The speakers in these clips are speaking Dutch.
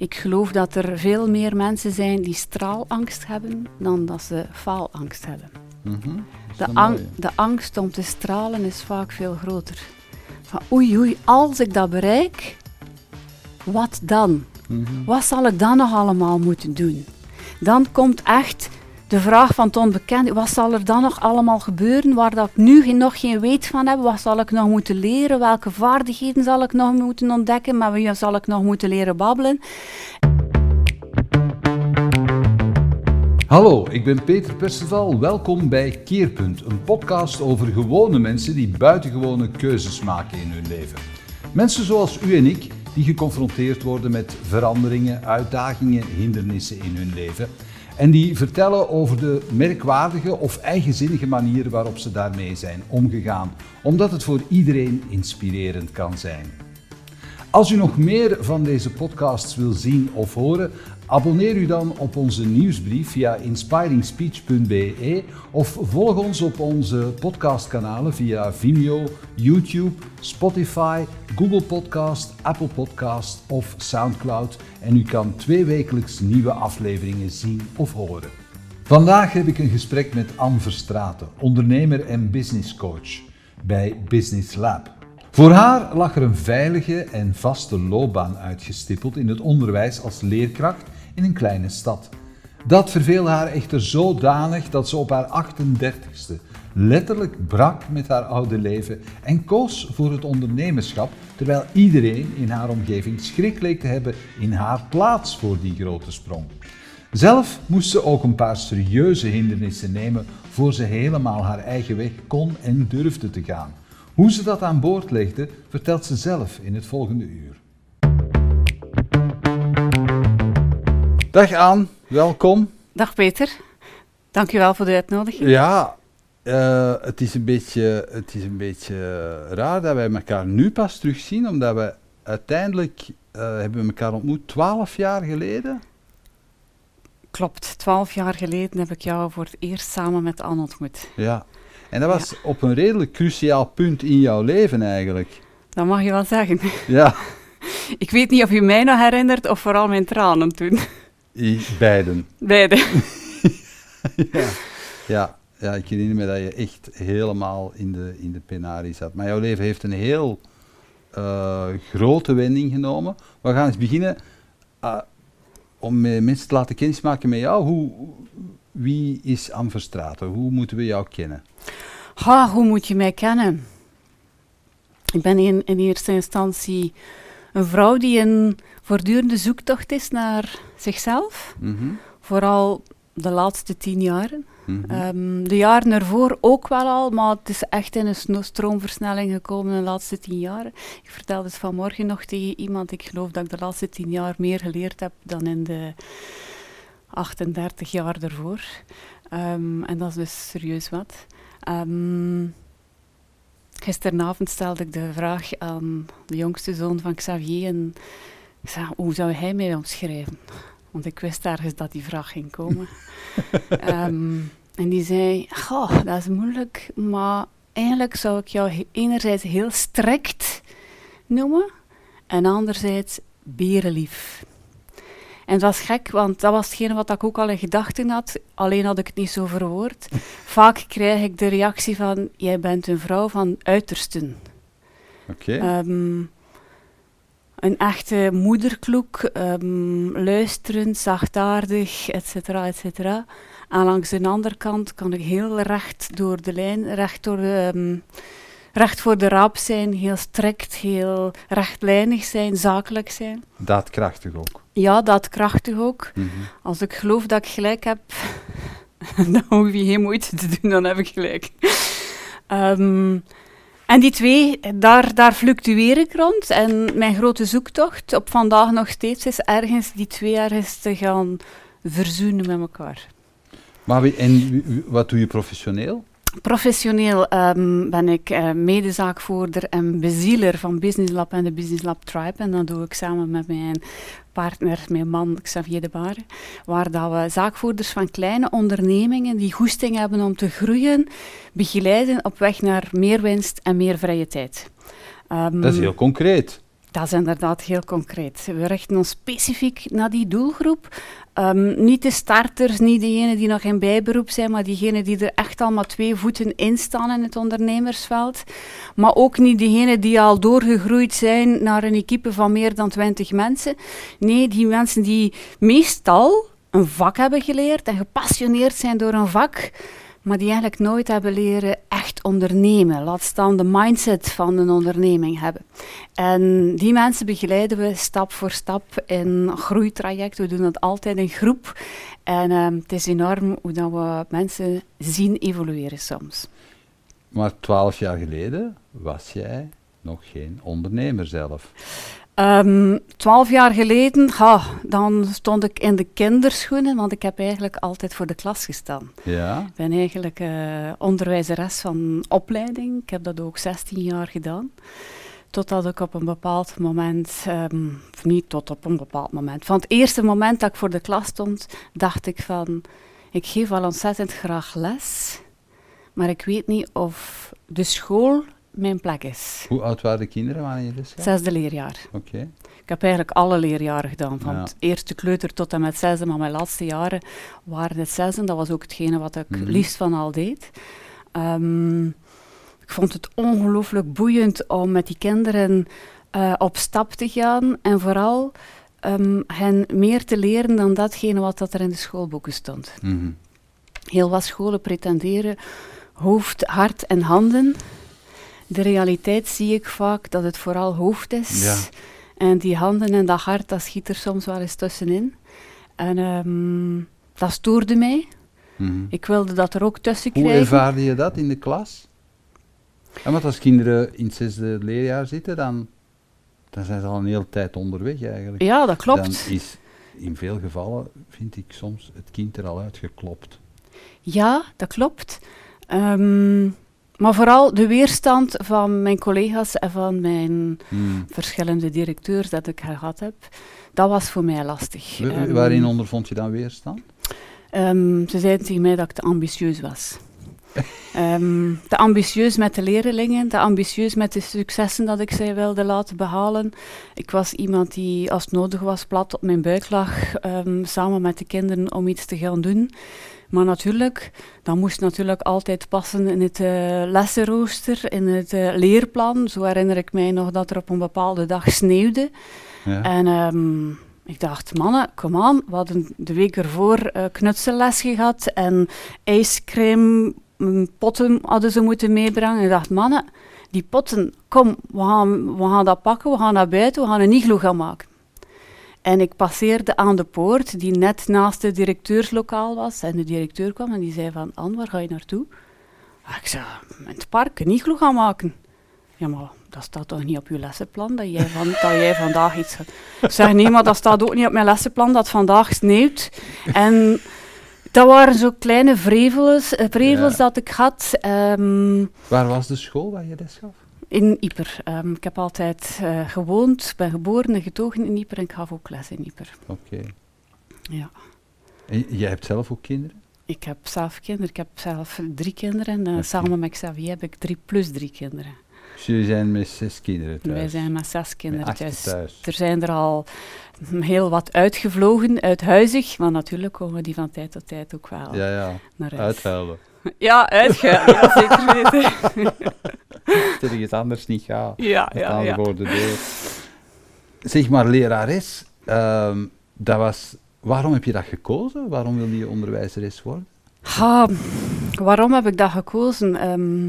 Ik geloof dat er veel meer mensen zijn die straalangst hebben dan dat ze faalangst hebben. Mhm. De, een ang- mooie. de angst om te stralen is vaak veel groter. Van oei oei, als ik dat bereik, wat dan? Mhm. Wat zal ik dan nog allemaal moeten doen? Dan komt echt de vraag van het onbekende. Wat zal er dan nog allemaal gebeuren waar dat ik nu nog geen weet van heb? Wat zal ik nog moeten leren? Welke vaardigheden zal ik nog moeten ontdekken? Met wie zal ik nog moeten leren babbelen? Hallo, ik ben Peter Perceval. Welkom bij Keerpunt, een podcast over gewone mensen die buitengewone keuzes maken in hun leven. Mensen zoals u en ik, die geconfronteerd worden met veranderingen, uitdagingen, hindernissen in hun leven. En die vertellen over de merkwaardige of eigenzinnige manier waarop ze daarmee zijn omgegaan, omdat het voor iedereen inspirerend kan zijn. Als u nog meer van deze podcasts wil zien of horen, abonneer u dan op onze nieuwsbrief via inspiringspeech.be of volg ons op onze podcastkanalen via Vimeo, YouTube, Spotify, Google Podcast, Apple Podcast of SoundCloud en u kan tweewekelijks nieuwe afleveringen zien of horen. Vandaag heb ik een gesprek met Anne Verstraeten, ondernemer en businesscoach bij Business Lab. Voor haar lag er een veilige en vaste loopbaan uitgestippeld in het onderwijs als leerkracht in een kleine stad. Dat verveelde haar echter zodanig dat ze op haar 38ste letterlijk brak met haar oude leven en koos voor het ondernemerschap, terwijl iedereen in haar omgeving schrik leek te hebben in haar plaats voor die grote sprong. Zelf moest ze ook een paar serieuze hindernissen nemen voor ze helemaal haar eigen weg kon en durfde te gaan. Hoe ze dat aan boord legde, vertelt ze zelf in het volgende uur. Dag Aan, welkom. Dag Peter, dankjewel voor de uitnodiging. Ja, eh, het, is een beetje, het is een beetje eh, raar dat wij elkaar nu pas terugzien, omdat we uiteindelijk eh, hebben we elkaar ontmoet twaalf jaar geleden. Klopt, twaalf jaar geleden heb ik jou voor het eerst samen met Anne ontmoet. Ja. En dat was op een redelijk cruciaal punt in jouw leven eigenlijk. Dat mag je wel zeggen. Ja, Ik weet niet of je mij nog herinnert of vooral mijn tranen toen. I- beiden. Beide. Ja. Ja, ja, ik herinner me dat je echt helemaal in de, in de penarie zat. Maar jouw leven heeft een heel eh, grote wending genomen. We gaan eens beginnen eh, om mensen te laten kennismaken met jou. Hoe, wie is Anne Verstraeten? Hoe moeten we jou kennen? Ha, hoe moet je mij kennen? Ik ben in, in eerste instantie een vrouw die een voortdurende zoektocht is naar zichzelf. Mhm, Vooral de laatste tien jaren. mhm. Ehm, de jaren ervoor ook wel al, maar het is echt in een stroomversnelling gekomen de laatste tien jaren. Ik vertelde het vanmorgen nog tegen iemand. Ik geloof dat ik de laatste tien jaar meer geleerd heb dan in de 38 jaar ervoor. Ehm, en dat is dus serieus wat. Ehm, gisteravond stelde ik de vraag aan de jongste zoon van Xavier. En ik zei, hoe zou hij mij omschrijven? Want ik wist ergens dat die vraag ging komen. Ehm, en die zei, goh, dat is moeilijk, maar eigenlijk zou ik jou he- enerzijds heel strikt noemen en anderzijds berenlief. En dat was gek, want dat was hetgene wat ik ook al in gedachten had, alleen had ik het niet zo verwoord. Vaak krijg ik de reactie van, jij bent een vrouw van uitersten. Oké. Ehm, een echte moederkloek, ehm, luisterend, zachtaardig, et cetera, et cetera. En langs de andere kant kan ik heel recht door de lijn, recht, door de, ehm, recht voor de raap zijn, heel strikt, heel rechtlijnig zijn, zakelijk zijn. Daadkrachtig ook. Ja, dat krachtig ook. Mhm. Als ik geloof dat ik gelijk heb, dan hoef je geen moeite te doen, dan heb ik gelijk. Ehm, en die twee, daar, daar fluctueer ik rond. En mijn grote zoektocht op vandaag nog steeds is ergens die twee ergens te gaan verzoenen met elkaar. Maar wie, en wat doe je professioneel? Professioneel ehm, ben ik eh, medezaakvoerder en bezieler van Business Lab en de Business Lab Tribe. En dat doe ik samen met mijn partner, mijn man Xavier de Bare. Waar dat we zaakvoerders van kleine ondernemingen die goesting hebben om te groeien, begeleiden op weg naar meer winst en meer vrije tijd. Ehm, Dat is heel concreet. Dat is inderdaad heel concreet. We richten ons specifiek naar die doelgroep. Ehm, niet de starters, niet degenen die nog in bijberoep zijn, maar diegenen die er echt al maar twee voeten in staan in het ondernemersveld. Maar ook niet diegenen die al doorgegroeid zijn naar een equipe van meer dan twintig mensen. Nee, die mensen die meestal een vak hebben geleerd en gepassioneerd zijn door een vak maar die eigenlijk nooit hebben leren echt ondernemen. Laat staan de mindset van een onderneming hebben. En die mensen begeleiden we stap voor stap in groeitraject. We doen dat altijd in groep. En uh, het is enorm hoe dat we mensen zien evolueren soms. Maar twaalf jaar geleden was jij nog geen ondernemer zelf. Um, twaalf jaar geleden, ha, dan stond ik in de kinderschoenen, want ik heb eigenlijk altijd voor de klas gestaan. Ja. Ik ben eigenlijk uh, onderwijzeres van opleiding. Ik heb dat ook 16 jaar gedaan. Totdat ik op een bepaald moment, um, of niet tot op een bepaald moment, van het eerste moment dat ik voor de klas stond, dacht ik van, ik geef wel ontzettend graag les, maar ik weet niet of de school mijn plek is. Hoe oud waren de kinderen wanneer je les Zesde leerjaar. Oké. Ik heb eigenlijk alle leerjaren gedaan, van het eerste kleuter tot en met zesde, maar mijn laatste jaren waren het zesde. Dat was ook hetgene wat ik mm liefst van al deed. Um, ik vond het ongelooflijk boeiend om met die kinderen uh, op stap te gaan en vooral um, hen meer te leren dan datgene wat dat er in de schoolboeken stond. Mm -hmm. Heel wat scholen pretenderen hoofd, hart en handen de realiteit zie ik vaak dat het vooral hoofd is. Ja. En die handen en dat hart, dat schiet er soms wel eens tussenin. En um, dat stoorde mij. Mm -hmm. Ik wilde dat er ook tussen Hoe krijgen. ervaarde je dat in de klas? En want als kinderen in het zesde leerjaar zitten, dan, dan zijn ze al een hele tijd onderweg eigenlijk. Ja, dat klopt. Dan is in veel gevallen, vind ik soms, het kind er al uitgeklopt. Ja, dat klopt. Um, maar vooral de weerstand van mijn collega's en van mijn Hmm. verschillende directeurs dat ik gehad heb, dat was voor mij lastig. W- Um, waarin ondervond je dan weerstand? um, ze zeiden tegen mij dat ik te ambitieus was. Um, te ambitieus met de leerlingen, te ambitieus met de successen dat ik zij wilde laten behalen. Ik was iemand die, als het nodig was, plat op mijn buik lag, um, samen met de kinderen om iets te gaan doen. Maar natuurlijk, dat moest natuurlijk altijd passen in het uh, lessenrooster, in het uh, leerplan. Zo herinner ik mij nog dat er op een bepaalde dag sneeuwde. Ja. En um, ik dacht, mannen, kom aan, we hadden de week ervoor uh, knutselles gehad en ijscream potten hadden ze moeten meebrengen. Ik dacht, mannen, die potten, kom, we gaan, we gaan dat pakken, we gaan naar buiten, we gaan een iglo gaan maken. En ik passeerde aan de poort, die net naast het directeurslokaal was. En de directeur kwam en die zei van, Anne, waar ga je naartoe? Ik zei, in het park, een iglo gaan maken. Ja, maar dat staat toch niet op je lessenplan, dat jij, van, dat jij vandaag iets gaat... Ik zeg, nee, maar dat staat ook niet op mijn lessenplan, dat vandaag sneeuwt. En dat waren zo kleine vrevels, uh, vrevels Ja. dat ik had. Um, Waar was de school waar je les gaf? In Ieper. Um, ik heb altijd uh, gewoond, ben geboren en getogen in Ieper en ik gaf ook les in Ieper. Oké. Ja. En jij hebt zelf ook kinderen? Ik heb zelf kinderen. Ik heb zelf drie kinderen. En uh, Oké. samen met Xavier heb ik drie plus drie kinderen. Dus jullie zijn met zes kinderen thuis? Wij zijn met zes kinderen Met thuis. thuis. Er zijn er al heel wat uitgevlogen, uithuizig. Maar natuurlijk komen die van tijd tot tijd ook wel Ja, ja. naar huis. Uithuilen. Ja, uitgehuild. ja, zeker weten. Dat iets anders niet gaat. ja, ja, ja. voor de deur. Zeg maar, lerares, ehm, dat was... Waarom heb je dat gekozen? Waarom wilde je onderwijzeres worden? Ha, waarom heb ik dat gekozen? Ehm,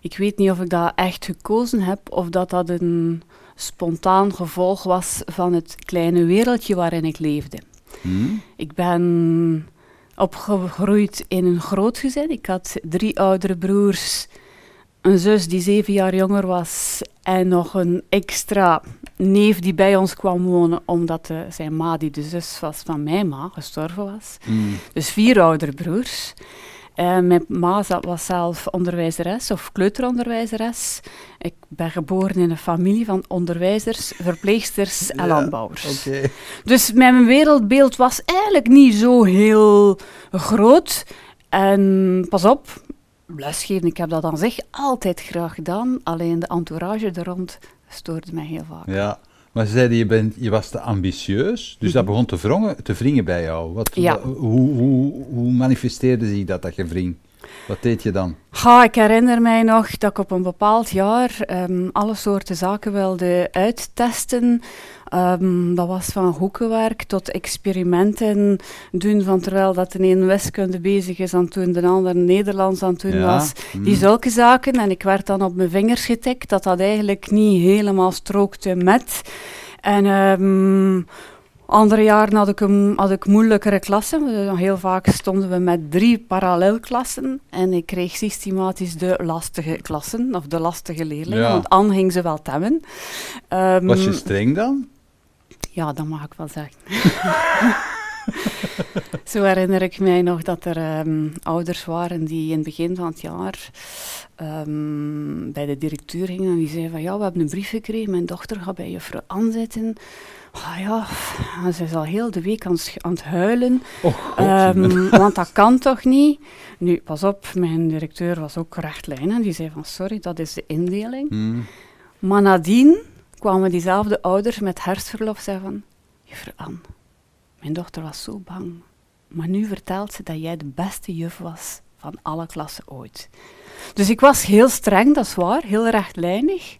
ik weet niet of ik dat echt gekozen heb of dat dat een spontaan gevolg was van het kleine wereldje waarin ik leefde. Hm? Ik ben opgegroeid in een groot gezin. Ik had drie oudere broers, een zus die zeven jaar jonger was en nog een extra neef die bij ons kwam wonen omdat de, zijn ma, die de zus was van mijn ma, gestorven was. Hm. Dus vier oudere broers. Uh, mijn ma was zelf onderwijzeres of kleuteronderwijzeres. Ik ben geboren in een familie van onderwijzers, verpleegsters en Ja, landbouwers. Dus mijn wereldbeeld was eigenlijk niet zo heel groot. En pas op, lesgeven, ik heb dat aan zich altijd graag gedaan, alleen de entourage er rond stoorde mij heel vaak. Ja, maar ze zeiden, je, bent, je was te ambitieus, dus dat Mhm. begon te, wrongen, te wringen bij jou. Wat, Ja. hoe, hoe, hoe manifesteerde zich dat, dat je wring? Wat deed je dan? Ha, ik herinner mij nog dat ik op een bepaald jaar ehm, alle soorten zaken wilde uittesten. Ehm, dat was van hoekenwerk tot experimenten doen van terwijl dat de een wiskunde bezig is aan het doen, de ander Nederlands aan Ja, was. Die zulke zaken. En ik werd dan op mijn vingers getikt dat dat eigenlijk niet helemaal strookte met. En ehm, andere jaren had ik, een, had ik moeilijkere klassen. Heel vaak stonden we met drie parallelklassen. En ik kreeg systematisch de lastige klassen, of de lastige leerlingen. Ja. Want Anne ging ze wel temmen. Ehm, Was je streng dan? Ja, dat mag ik wel zeggen. Zo herinner ik mij nog dat er ehm, ouders waren die in het begin van het jaar ehm, bij de directeur gingen en die zeiden van ja, we hebben een brief gekregen, mijn dochter gaat bij juffrouw Ann zitten. Ah ja, en ze is al heel de week aan, het sch- aan het huilen, Oh, god. Ehm, want dat kan toch niet? Nu, pas op, mijn directeur was ook rechtlijnig, die zei van sorry, dat is de indeling. Hm. Maar nadien kwamen diezelfde ouders met herfstverlof zeggen van... Anne, mijn dochter was zo bang. Maar nu vertelt ze dat jij de beste juf was van alle klassen ooit. Dus ik was heel streng, dat is waar, heel rechtlijnig.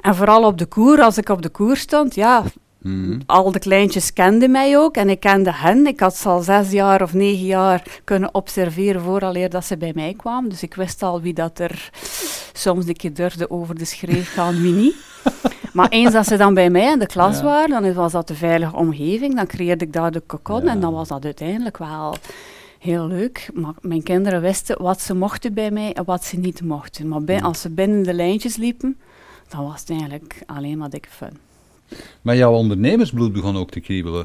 En vooral op de koer, als ik op de koer stond, ja, Hm. al de kleintjes kenden mij ook en ik kende hen. Ik had ze al zes jaar of negen jaar kunnen observeren vooraleer dat ze bij mij kwamen. Dus ik wist al wie dat er soms een keer durfde over de schreef gaan, wie niet. Maar eens dat ze dan bij mij in de klas Ja. waren, dan was dat de veilige omgeving. Dan creëerde ik daar de cocon en dan was dat uiteindelijk wel heel leuk. Maar mijn kinderen wisten wat ze mochten bij mij en wat ze niet mochten. Maar bij- als ze binnen de lijntjes liepen, dan was het eigenlijk alleen maar dikke fun. Maar jouw ondernemersbloed begon ook te kriebelen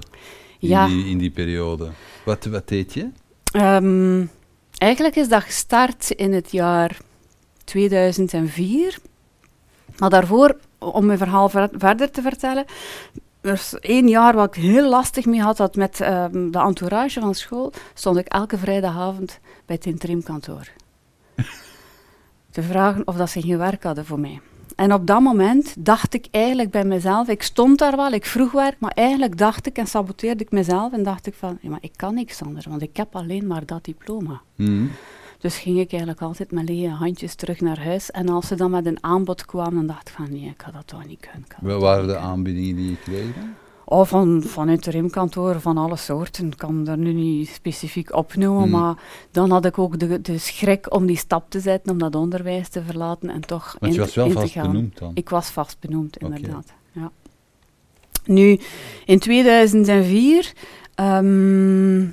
in, Ja. die, in die periode. Wat, wat deed je? Ehm, eigenlijk is dat gestart in het jaar 2004. Maar daarvoor, om mijn verhaal ver- verder te vertellen, er is één jaar wat ik heel lastig mee had, dat met ehm, de entourage van school stond ik elke vrijdagavond bij het interimkantoor. te vragen of dat ze geen werk hadden voor mij. En op dat moment dacht ik eigenlijk bij mezelf, ik stond daar wel, ik vroeg werk, maar eigenlijk dacht ik en saboteerde ik mezelf en dacht ik van, ja, maar ik kan niks anders, want ik heb alleen maar dat diploma. Hm. Dus ging ik eigenlijk altijd met lege handjes terug naar huis. En als ze dan met een aanbod kwamen, dan dacht ik van nee, ik ga dat toch niet kunnen. Wat waren de aanbiedingen die je kreeg? Oh, van, van interimkantoren, van alle soorten. Ik kan daar nu niet specifiek opnoemen, Hmm. maar dan had ik ook de, de schrik om die stap te zetten, om dat onderwijs te verlaten en toch je in, was wel in te vast gaan. benoemd dan. Ik was vast benoemd, inderdaad. Ja. Nu, in 2004, ehm,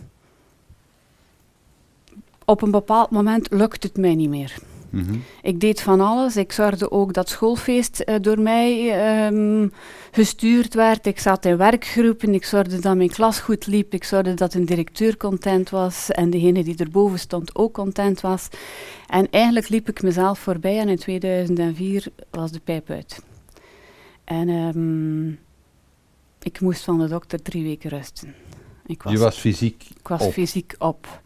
op een bepaald moment lukt het mij niet meer. Mhm. Ik deed van alles. Ik zorgde ook dat schoolfeest eh, door mij ehm, gestuurd werd. Ik zat in werkgroepen. Ik zorgde dat mijn klas goed liep. Ik zorgde dat een directeur content was. En degene die erboven stond ook content was. En eigenlijk liep ik mezelf voorbij. En in 2004 was de pijp uit. En ehm, ik moest van de dokter drie weken rusten. Ik was, Je was fysiek ik was op. fysiek op.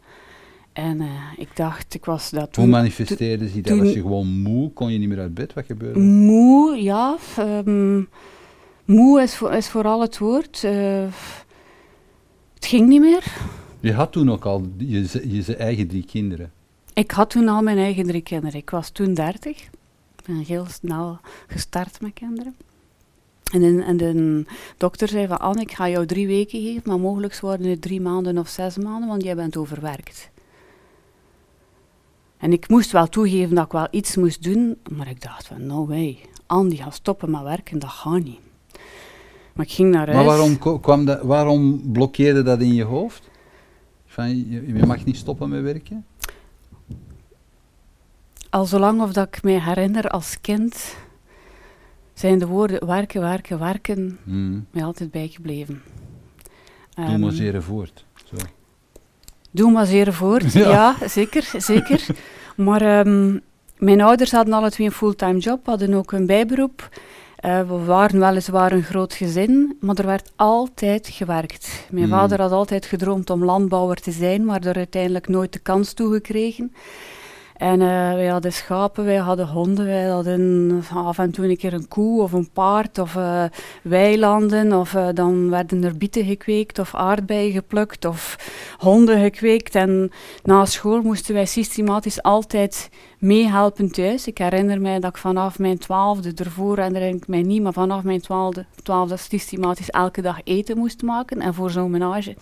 En eh, ik dacht, ik was dat Hoe toen manifesteerde zich dat? Was je gewoon moe? Kon je niet meer uit bed? Wat gebeurde? Moe, ja. ehm, moe is, voor, is vooral het woord. Eh, het ging niet meer. Je had toen ook al je, je eigen drie kinderen. Ik had toen al mijn eigen drie kinderen. Ik was toen dertig. Ik ben heel snel gestart met kinderen. En, de, en de dokter zei van, Anne, ik ga jou drie weken geven, maar mogelijk worden het drie maanden of zes maanden, want jij bent overwerkt. En ik moest wel toegeven dat ik wel iets moest doen, maar ik dacht van, no way. Die gaat stoppen met werken, dat gaat niet. Maar ik ging naar huis. Maar waarom, kwam dat, waarom blokkeerde dat in je hoofd? Van, je, je mag niet stoppen met werken? Al zolang of dat ik mij herinner als kind, zijn de woorden werken, werken, werken Hmm. mij altijd bijgebleven. Doe Ehm, maar zeer voort. Zo. Doe maar zeer voort, Ja. ja, zeker, zeker. Maar ehm, mijn ouders hadden alle twee een fulltime job, hadden ook een bijberoep. Eh, we waren weliswaar een groot gezin, maar er werd altijd gewerkt. Mijn Mm. vader had altijd gedroomd om landbouwer te zijn, maar er uiteindelijk nooit de kans toe gekregen. En uh, wij hadden schapen, wij hadden honden, wij hadden af en toe een keer een koe of een paard of uh, weilanden. Of uh, dan werden er bieten gekweekt of aardbeien geplukt of honden gekweekt. En na school moesten wij systematisch altijd meehelpen thuis. Ik herinner mij dat ik vanaf mijn twaalfde, ervoor herinner ik mij niet, maar vanaf mijn twaalfde, twaalfde systematisch elke dag eten moest maken. En voor zo'n menage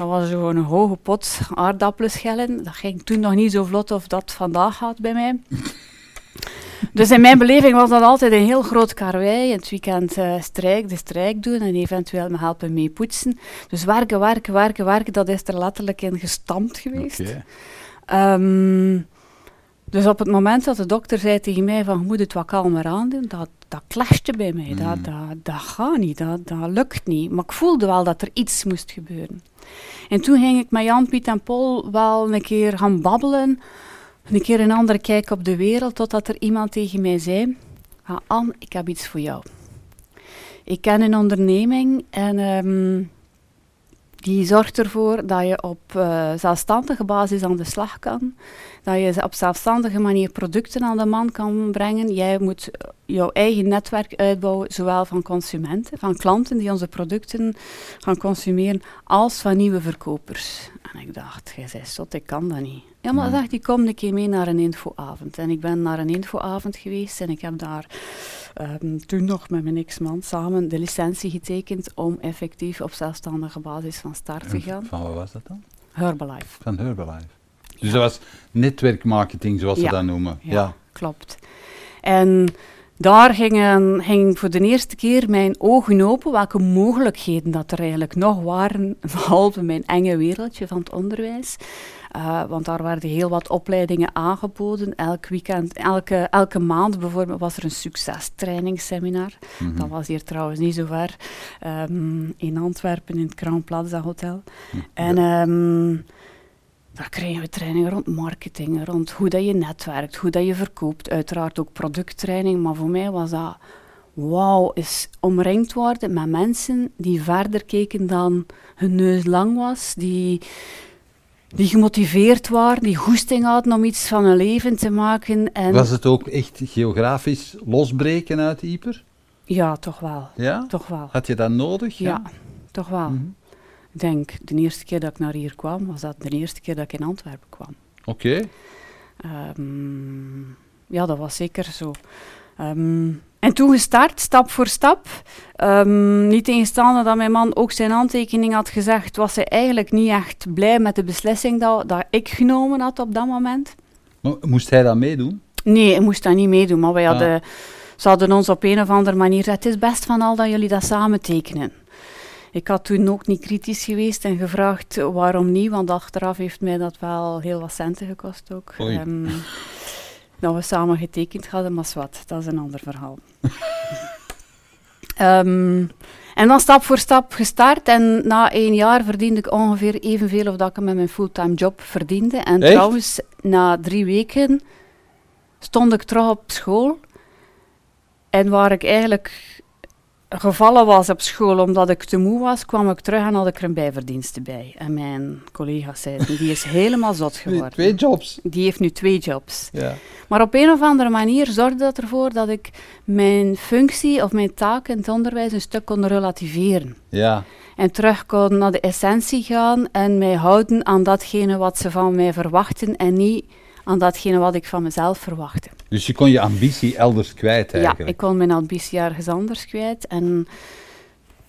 dat was gewoon een hoge pot aardappelen schellen. Dat ging toen nog niet zo vlot of dat vandaag gaat bij mij. dus in mijn beleving was dat altijd een heel groot karwei. In het weekend uh, strijk, de strijk doen en eventueel me helpen mee poetsen. Dus werken, werken, werken, werken, dat is er letterlijk in gestampt geweest. Okay. Um, dus op het moment dat de dokter zei tegen mij van je moet het wat kalmer aandoen, dat, dat clashte bij mij. Dat, Mm. dat, dat gaat niet, dat, dat lukt niet. Maar ik voelde wel dat er iets moest gebeuren. En toen ging ik met Jan, Piet en Paul wel een keer gaan babbelen. Een keer een andere kijk op de wereld, totdat er iemand tegen mij zei... Ah, Anne, ik heb iets voor jou. Ik ken een onderneming en ehm, die zorgt ervoor dat je op uh, zelfstandige basis aan de slag kan. Dat je op zelfstandige manier producten aan de man kan brengen. Jij moet jouw eigen netwerk uitbouwen, zowel van consumenten, van klanten die onze producten gaan consumeren, als van nieuwe verkopers. En ik dacht, jij zei zot, ik kan dat niet. Ja, maar ik, kom een keer mee naar een infoavond. En ik ben naar een infoavond geweest en ik heb daar um, toen nog met mijn ex-man samen de licentie getekend om effectief op zelfstandige basis van start te gaan. Van wat was dat dan? Herbalife. Van Herbalife. Dus dat was netwerkmarketing, zoals ja. ze dat noemen. Ja, Ja, klopt. En daar gingen, ging voor de eerste keer mijn ogen open welke mogelijkheden dat er eigenlijk nog waren, behalve mijn enge wereldje van het onderwijs. Uh, want daar werden heel wat opleidingen aangeboden. Elk weekend, elke, elke maand bijvoorbeeld was er een succestrainingsseminar. Mm -hmm. Dat was hier trouwens niet zo ver. Um, in Antwerpen, in het Crown Plaza Hotel. Mhm. En um, daar kregen we trainingen rond marketing, rond hoe dat je netwerkt, hoe dat je verkoopt. Uiteraard ook producttraining, maar voor mij was dat wauw, is omringd worden met mensen die verder keken dan hun neus lang was, die, die gemotiveerd waren, die goesting hadden om iets van hun leven te maken. En Was het ook echt geografisch losbreken uit Ieper? ja, toch wel. Ja? Toch wel. Had je dat nodig? Ja, toch wel. Mhm. Ik denk, de eerste keer dat ik naar hier kwam, was dat de eerste keer dat ik in Antwerpen kwam. Oké. Um, ja, dat was zeker zo. Um, en toen gestart, stap voor stap. Um, niet tegenstaande dat mijn man ook zijn handtekening had gezegd, was hij eigenlijk niet echt blij met de beslissing dat, dat ik genomen had op dat moment. Maar moest hij dat meedoen? Nee, hij moest dat niet meedoen, maar wij Ah. hadden, ze hadden ons op een of andere manier gezegd, het is best van al dat jullie dat samen tekenen. Ik had toen ook niet kritisch geweest en gevraagd waarom niet, want achteraf heeft mij dat wel heel wat centen gekost ook. Um, dat we samen getekend hadden, maar wat, dat is een ander verhaal. um, en dan stap voor stap gestart en na één jaar verdiende ik ongeveer evenveel of dat ik met mijn fulltime job verdiende. En Echt? trouwens, na drie weken stond ik terug op school en waar ik eigenlijk gevallen was op school omdat ik te moe was, kwam ik terug en had ik er een bijverdienste bij. En mijn collega's zeiden, die is helemaal zot geworden. Twee jobs. Die heeft nu twee jobs. Ja. Maar op een of andere manier zorgde dat ervoor dat ik mijn functie of mijn taak in het onderwijs een stuk kon relativeren. Ja. En terug kon naar de essentie gaan en mij houden aan datgene wat ze van mij verwachten en niet aan datgene wat ik van mezelf verwachtte. Dus je kon je ambitie elders kwijt eigenlijk. Ja, ik kon mijn ambitie ergens anders kwijt. En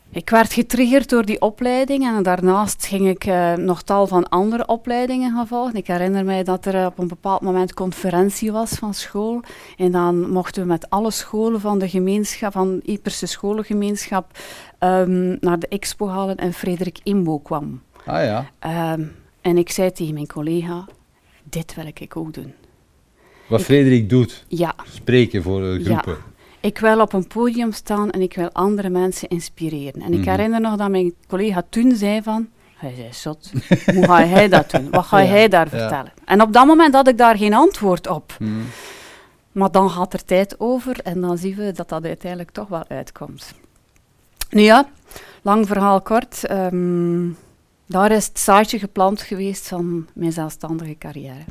ik werd getriggerd door die opleiding en daarnaast ging ik uh, nog tal van andere opleidingen gaan volgen. Ik herinner mij dat er uh, op een bepaald moment conferentie was van school. En dan mochten we met alle scholen van de gemeenschap, van de Ieperse scholengemeenschap, um, naar de expo halen en Frederik Imbo kwam. Ah ja. Um, en ik zei tegen mijn collega, dit wil ik ook doen. Wat ik, Frederik doet, ja. spreken voor uh, groepen. Ja. Ik wil op een podium staan en ik wil andere mensen inspireren. En ik mm -hmm. herinner nog dat mijn collega toen zei van... Hij zei, zot, hoe ga hij dat doen? Wat ga ja, hij daar vertellen? En op dat moment had ik daar geen antwoord op. Mm. Maar dan gaat er tijd over en dan zien we dat dat uiteindelijk toch wel uitkomt. Nu ja, lang verhaal kort. Um, daar is het zaadje geplant geweest van mijn zelfstandige carrière.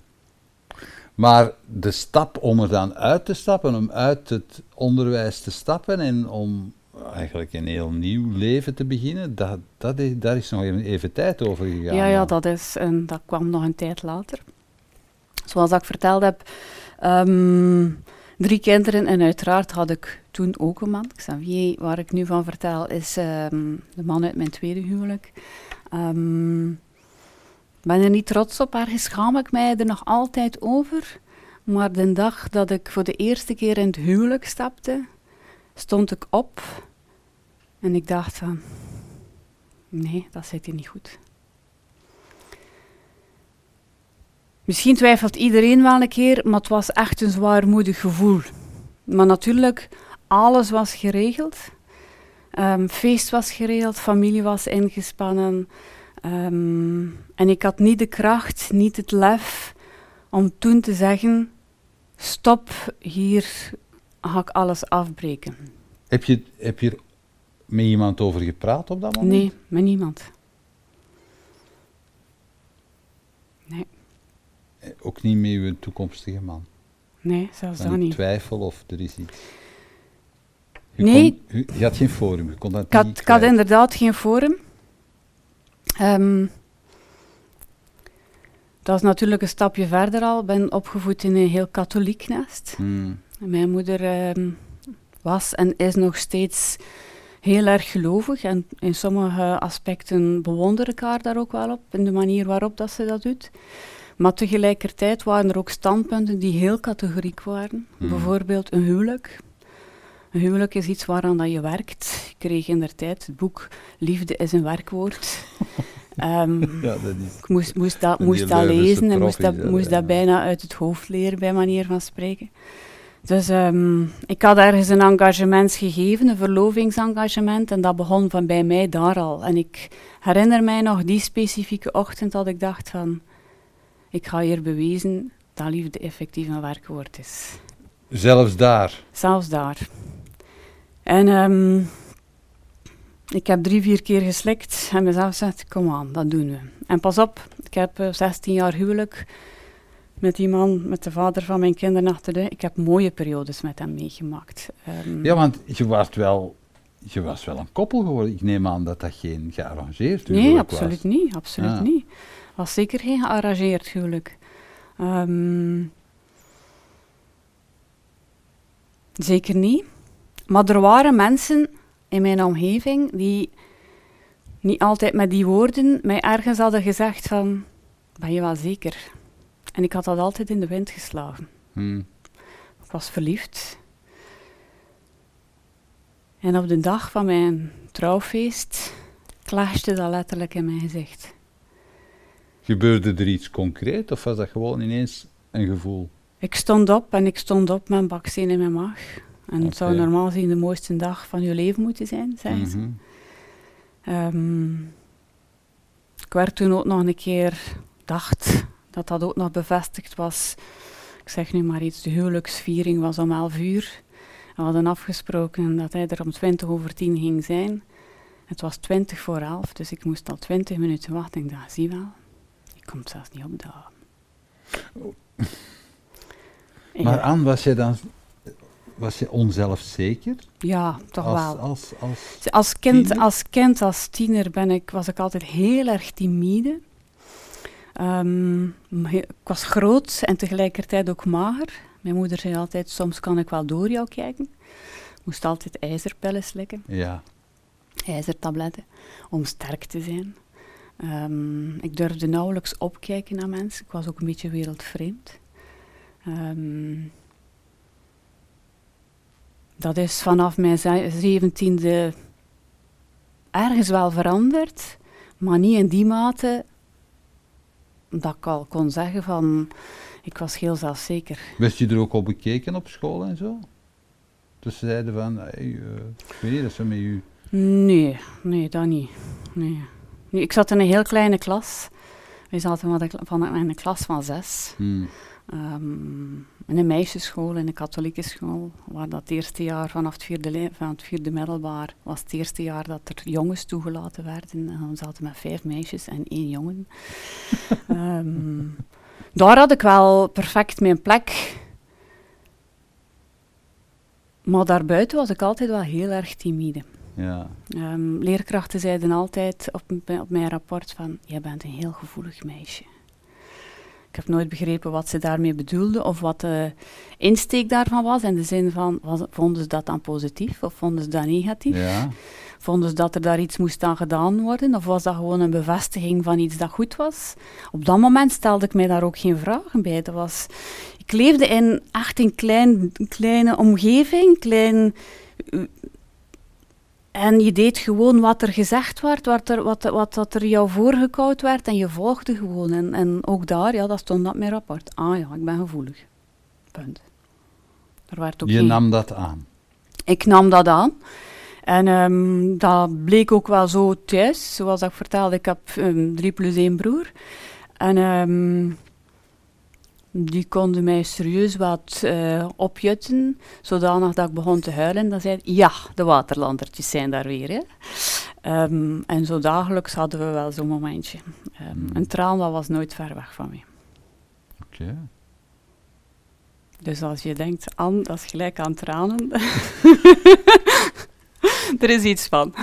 Maar de stap om er dan uit te stappen, om uit het onderwijs te stappen en om eigenlijk een heel nieuw leven te beginnen, dat, dat is, daar is nog even, even tijd over gegaan. Ja, ja dat, is, en dat kwam nog een tijd later. Zoals ik verteld heb, ehm, drie kinderen en uiteraard had ik toen ook een man. Xavier, waar ik nu van vertel, is ehm, de man uit mijn tweede huwelijk. Um, ben er niet trots op, ergens schaam ik mij er nog altijd over. Maar de dag dat ik voor de eerste keer in het huwelijk stapte, stond ik op en ik dacht van, nee, dat zit hier niet goed. Misschien twijfelt iedereen wel een keer, maar het was echt een zwaarmoedig gevoel. Maar natuurlijk, alles was geregeld. Um, feest was geregeld, familie was ingespannen. Um, en ik had niet de kracht, niet het lef om toen te zeggen: stop, hier ga ik alles afbreken. Heb je, heb je er met iemand over gepraat op dat moment? Nee, met niemand. Nee. Eh, ook niet met uw toekomstige man? Nee, zelfs dat niet. twijfel of er is iets? Je nee. Kon, je had geen forum, je kon dat ik had, niet Ik had inderdaad geen forum. Um, dat is natuurlijk een stapje verder al. Ik ben opgevoed in een heel katholiek nest. Hmm. Mijn moeder um, was en is nog steeds heel erg gelovig. En in sommige aspecten bewonder ik haar daar ook wel op, in de manier waarop dat ze dat doet. Maar tegelijkertijd waren er ook standpunten die heel categoriek waren. Hmm. Bijvoorbeeld een huwelijk. Een huwelijk is iets waaraan dat je werkt. Ik kreeg in der tijd het boek Liefde is een werkwoord. Um, ja, dat is ik moest, moest dat, moest dat lezen en moest dat, moest dat bijna uit het hoofd leren, bij manier van spreken. Dus um, ik had ergens een engagement gegeven, een verlovingsengagement, en dat begon van bij mij daar al. En ik herinner mij nog die specifieke ochtend dat ik dacht van, ik ga hier bewijzen dat liefde effectief een werkwoord is. Zelfs daar? Zelfs daar. En um, ik heb drie, vier keer geslikt en mezelf gezegd, kom aan, dat doen we. En pas op, ik heb uh, eh, 16 jaar huwelijk met die man, met de vader van mijn kinderen achter de... Ik heb mooie periodes met hem meegemaakt. Um, ja, want je was wel... Je was wel een koppel geworden. Ik neem aan dat dat geen gearrangeerd huwelijk nee, absoluut niet. Absoluut ah. niet. was zeker geen gearrangeerd huwelijk. Um, zeker niet. Maar er waren mensen in mijn omgeving die niet altijd met die woorden mij ergens hadden gezegd van, ben je wel zeker? En ik had dat altijd in de wind geslagen. Hmm. Ik was verliefd. En op de dag van mijn trouwfeest clashte dat letterlijk in mijn gezicht. Gebeurde er iets concreet of was dat gewoon ineens een gevoel? Ik stond op en ik stond op met een baksteen in mijn maag. En het zou normaal gezien de mooiste dag van je leven moeten zijn, zeggen ze. Mhm. Ehm, ik werd toen ook nog een keer, dacht dat dat ook nog bevestigd was. Ik zeg nu maar iets, de huwelijksviering was om 11 uur. We hadden afgesproken dat hij er om 20 over 10 ging zijn. Het was 20 voor 11, dus ik moest al 20 minuten wachten. Ik dacht, zie wel, je komt zelfs niet op. Oh. Maar aan was je dan was je onzelfzeker? Ja, toch als, wel. Als, als, als, kind, als kind, als tiener ben ik, was ik altijd heel erg timide. Um, ik was groot en tegelijkertijd ook mager. Mijn moeder zei altijd, soms kan ik wel door jou kijken. Ik moest altijd ijzerpillen slikken. Ja. Ijzertabletten, om sterk te zijn. Um, ik durfde nauwelijks opkijken naar mensen. Ik was ook een beetje wereldvreemd. Um, dat is vanaf mijn zeventiende ergens wel veranderd, maar niet in die mate dat ik al kon zeggen van, ik was heel zelfzeker. Wist je er ook al bekeken op school en zo? Dus ze zeiden van, hey, uh, ik weet niet, dat ze met u... Nee, nee, dat niet. Nee. nee. Ik zat in een heel kleine klas. We zaten van een klas van zes. Hmm. Um, in een meisjesschool, in een katholieke school, waar dat eerste jaar vanaf het vierde, van het vierde middelbaar was het eerste jaar dat er jongens toegelaten werden. En we zaten met vijf meisjes en één jongen. um, daar had ik wel perfect mijn plek. Maar daarbuiten was ik altijd wel heel erg timide. Ja. Ehm, leerkrachten zeiden altijd op, op mijn rapport van, jij bent een heel gevoelig meisje. Ik heb nooit begrepen wat ze daarmee bedoelden of wat de insteek daarvan was. In de zin van, was, vonden ze dat dan positief of vonden ze dat negatief? Ja. Vonden ze dat er daar iets moest aan gedaan worden? Of was dat gewoon een bevestiging van iets dat goed was? Op dat moment stelde ik mij daar ook geen vragen bij. Dat was, ik leefde in echt een klein, kleine omgeving, klein... En je deed gewoon wat er gezegd werd, wat er, wat, wat, wat er jou voorgekoud werd en je volgde gewoon. En, en ook daar, ja, dat stond op mijn rapport. Ah ja, ik ben gevoelig. Punt. Er werd ook Je geen- nam dat aan. ik nam dat aan. En ehm, dat bleek ook wel zo thuis. Zoals ik vertelde, ik heb um, drie plus één broer. En ehm, die konden mij serieus wat eh, opjutten, zodanig dat ik begon te huilen. En dan zei ja, de waterlandertjes zijn daar weer. Hè. Ehm, en zo dagelijks hadden we wel zo'n momentje. Ehm, Hmm. Een traan dat was nooit ver weg van mij. Oké. Dus als je denkt, aan, dat is gelijk aan tranen. er is iets van.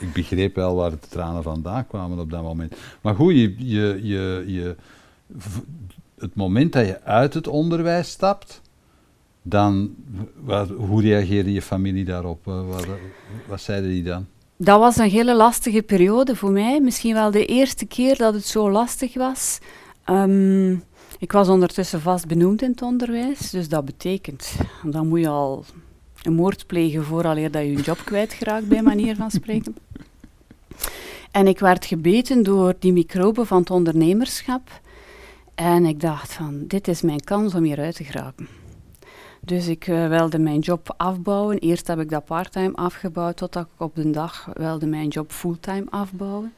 Ik begreep wel waar de tranen vandaan kwamen op dat moment. Maar goed, je, je, je, je, het moment dat je uit het onderwijs stapt, dan, hoe reageerde je familie daarop? Wat, wat zeiden die dan? Dat was een hele lastige periode voor mij. Misschien wel de eerste keer dat het zo lastig was. Ehm, ik was ondertussen vast benoemd in het onderwijs. Dus dat betekent, dan moet je al een moord plegen vooraleer dat je je job kwijtgeraakt, bij manier van spreken. En ik werd gebeten door die microben van het ondernemerschap. En ik dacht van, dit is mijn kans om hieruit te geraken. Dus ik eh, wilde mijn job afbouwen. Eerst heb ik dat parttime afgebouwd, totdat ik op de dag wilde mijn job fulltime afbouwen.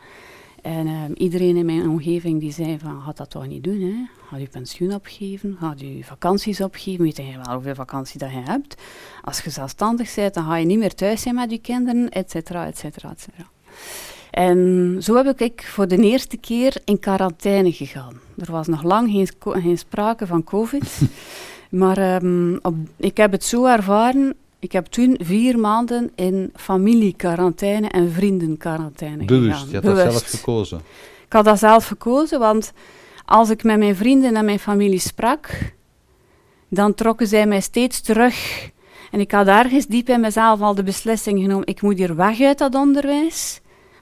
En ehm, iedereen in mijn omgeving die zei van, ga dat toch niet doen, hè? Ga je pensioen opgeven, ga je vakanties opgeven, weet je wel hoeveel vakantie dat je hebt. Als je zelfstandig bent, dan ga je niet meer thuis zijn met je kinderen, et cetera, et cetera, et cetera. En zo heb ik voor de eerste keer in quarantaine gegaan. Er was nog lang geen, geen sprake van covid. maar ehm, op, ik heb het zo ervaren. Ik heb toen vier maanden in familiequarantaine en vriendenquarantaine Bewust, gegaan. je had dat zelf gekozen. Ik had dat zelf gekozen, want als ik met mijn vrienden en mijn familie sprak, dan trokken zij mij steeds terug. En ik had ergens diep in mezelf al de beslissing genomen, ik moet hier weg uit dat onderwijs.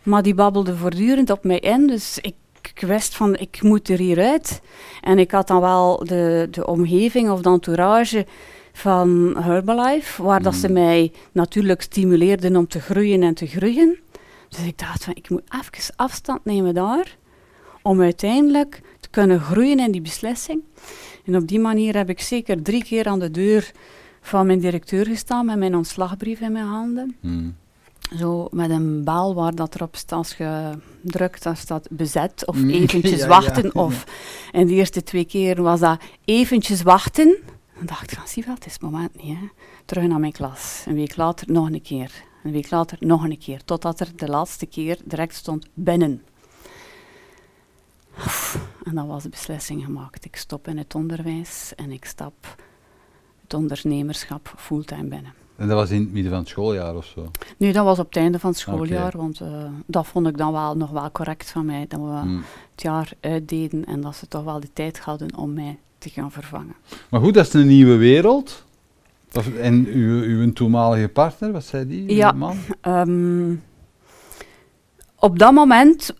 Maar die babbelde voortdurend op mij in, dus ik, ik wist van, ik moet er hieruit. En ik had dan wel de, de omgeving of de entourage van Herbalife, waar dat ze Mm. mij natuurlijk stimuleerden om te groeien en te groeien. Dus ik dacht van, ik moet even afstand nemen daar, om uiteindelijk te kunnen groeien in die beslissing. En op die manier heb ik zeker drie keer aan de deur van mijn directeur gestaan met mijn ontslagbrief in mijn handen. Hmm. Zo met een bel waar dat erop staat, als je drukt, dan staat bezet of Mm, eventjes ja, ja. wachten. Of in de eerste twee keer was dat eventjes wachten. Dan dacht ik van, zie wel, het is het moment niet. Hè. Terug naar mijn klas. Een week later nog een keer. Een week later nog een keer. Totdat er de laatste keer direct stond binnen. En dan was de beslissing gemaakt. Ik stop in het onderwijs en ik stap het ondernemerschap fulltime binnen. En dat was in het midden van het schooljaar of zo? Nu, dat was op het einde van het schooljaar, Oké. want eh, dat vond ik dan wel nog wel correct van mij, dat we Hmm. het jaar uitdeden en dat ze toch wel de tijd hadden om mij te gaan vervangen. Maar goed, dat is een nieuwe wereld. En uw, uw toenmalige partner, wat zei die? Ja. man? Ehm, op dat moment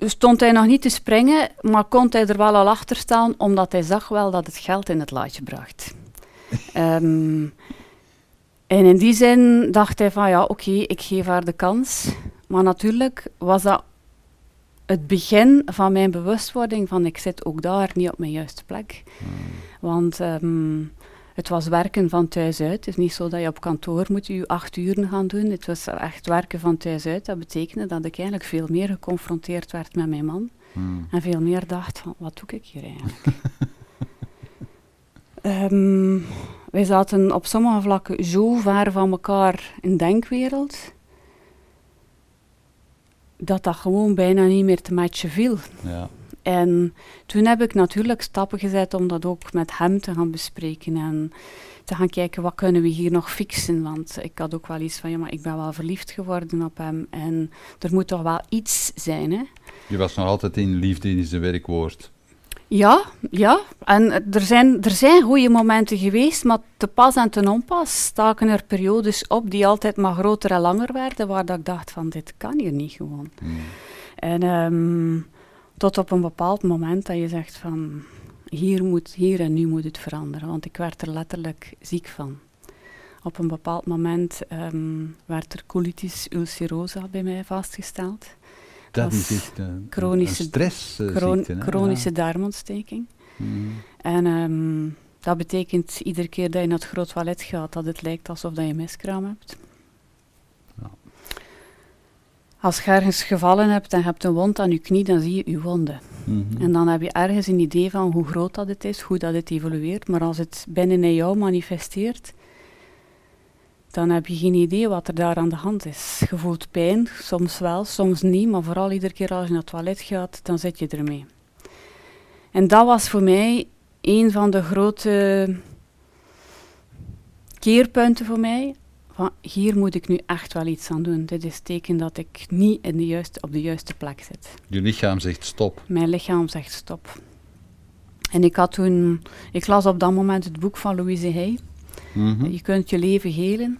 stond hij nog niet te springen, maar kon hij er wel al achter staan, omdat hij zag wel dat het geld in het laadje bracht. Ehm, en in die zin dacht hij van ja, oké, ik geef haar de kans. Maar natuurlijk was dat het begin van mijn bewustwording van ik zit ook daar niet op mijn juiste plek. Want ehm, het was werken van thuis uit. Het is niet zo dat je op kantoor moet je acht uren gaan doen. Het was echt werken van thuis uit. Dat betekende dat ik eigenlijk veel meer geconfronteerd werd met mijn man. Hmm. En veel meer dacht van, wat doe ik hier eigenlijk? Ehm, wij zaten op sommige vlakken zo ver van elkaar in denkwereld, dat dat gewoon bijna niet meer te matchen viel. Ja. En toen heb ik natuurlijk stappen gezet om dat ook met hem te gaan bespreken en te gaan kijken wat kunnen we hier nog fixen. Want ik had ook wel iets van, ja, maar ik ben wel verliefd geworden op hem en er moet toch wel iets zijn. Hè? Je was nog altijd in liefde in zijn werkwoord. Ja, ja. En er zijn, er zijn goede momenten geweest, maar te pas en te onpas staken er periodes op die altijd maar groter en langer werden, waar dat ik dacht van, dit kan hier niet gewoon. Hmm. En ehm, tot op een bepaald moment dat je zegt van, hier, moet, hier en nu moet het veranderen, want ik werd er letterlijk ziek van. Op een bepaald moment ehm, werd er colitis ulcerosa bij mij vastgesteld. Dat is is echt een, chronische- een stressziekte. Chron- hè? chronische darmontsteking. Ja. Hmm. En ehm, dat betekent iedere keer dat je naar het groot toilet gaat, dat het lijkt alsof dat je miskraam hebt. Ja. Als je ergens gevallen hebt en je hebt een wond aan je knie, dan zie je je wonden. Mhm. En dan heb je ergens een idee van hoe groot dat het is, hoe dat het evolueert. Maar als het binnen in jou manifesteert, dan heb je geen idee wat er daar aan de hand is. Je voelt pijn, soms wel, soms niet, maar vooral iedere keer als je naar het toilet gaat, dan zit je ermee. En dat was voor mij een van de grote keerpunten voor mij. Van, hier moet ik nu echt wel iets aan doen. Dit is teken dat ik niet in de juiste, op de juiste plek zit. Je lichaam zegt stop. Mijn lichaam zegt stop. En ik had toen, ik las op dat moment het boek van Louise Hay. Mhm. Je kunt je leven helen.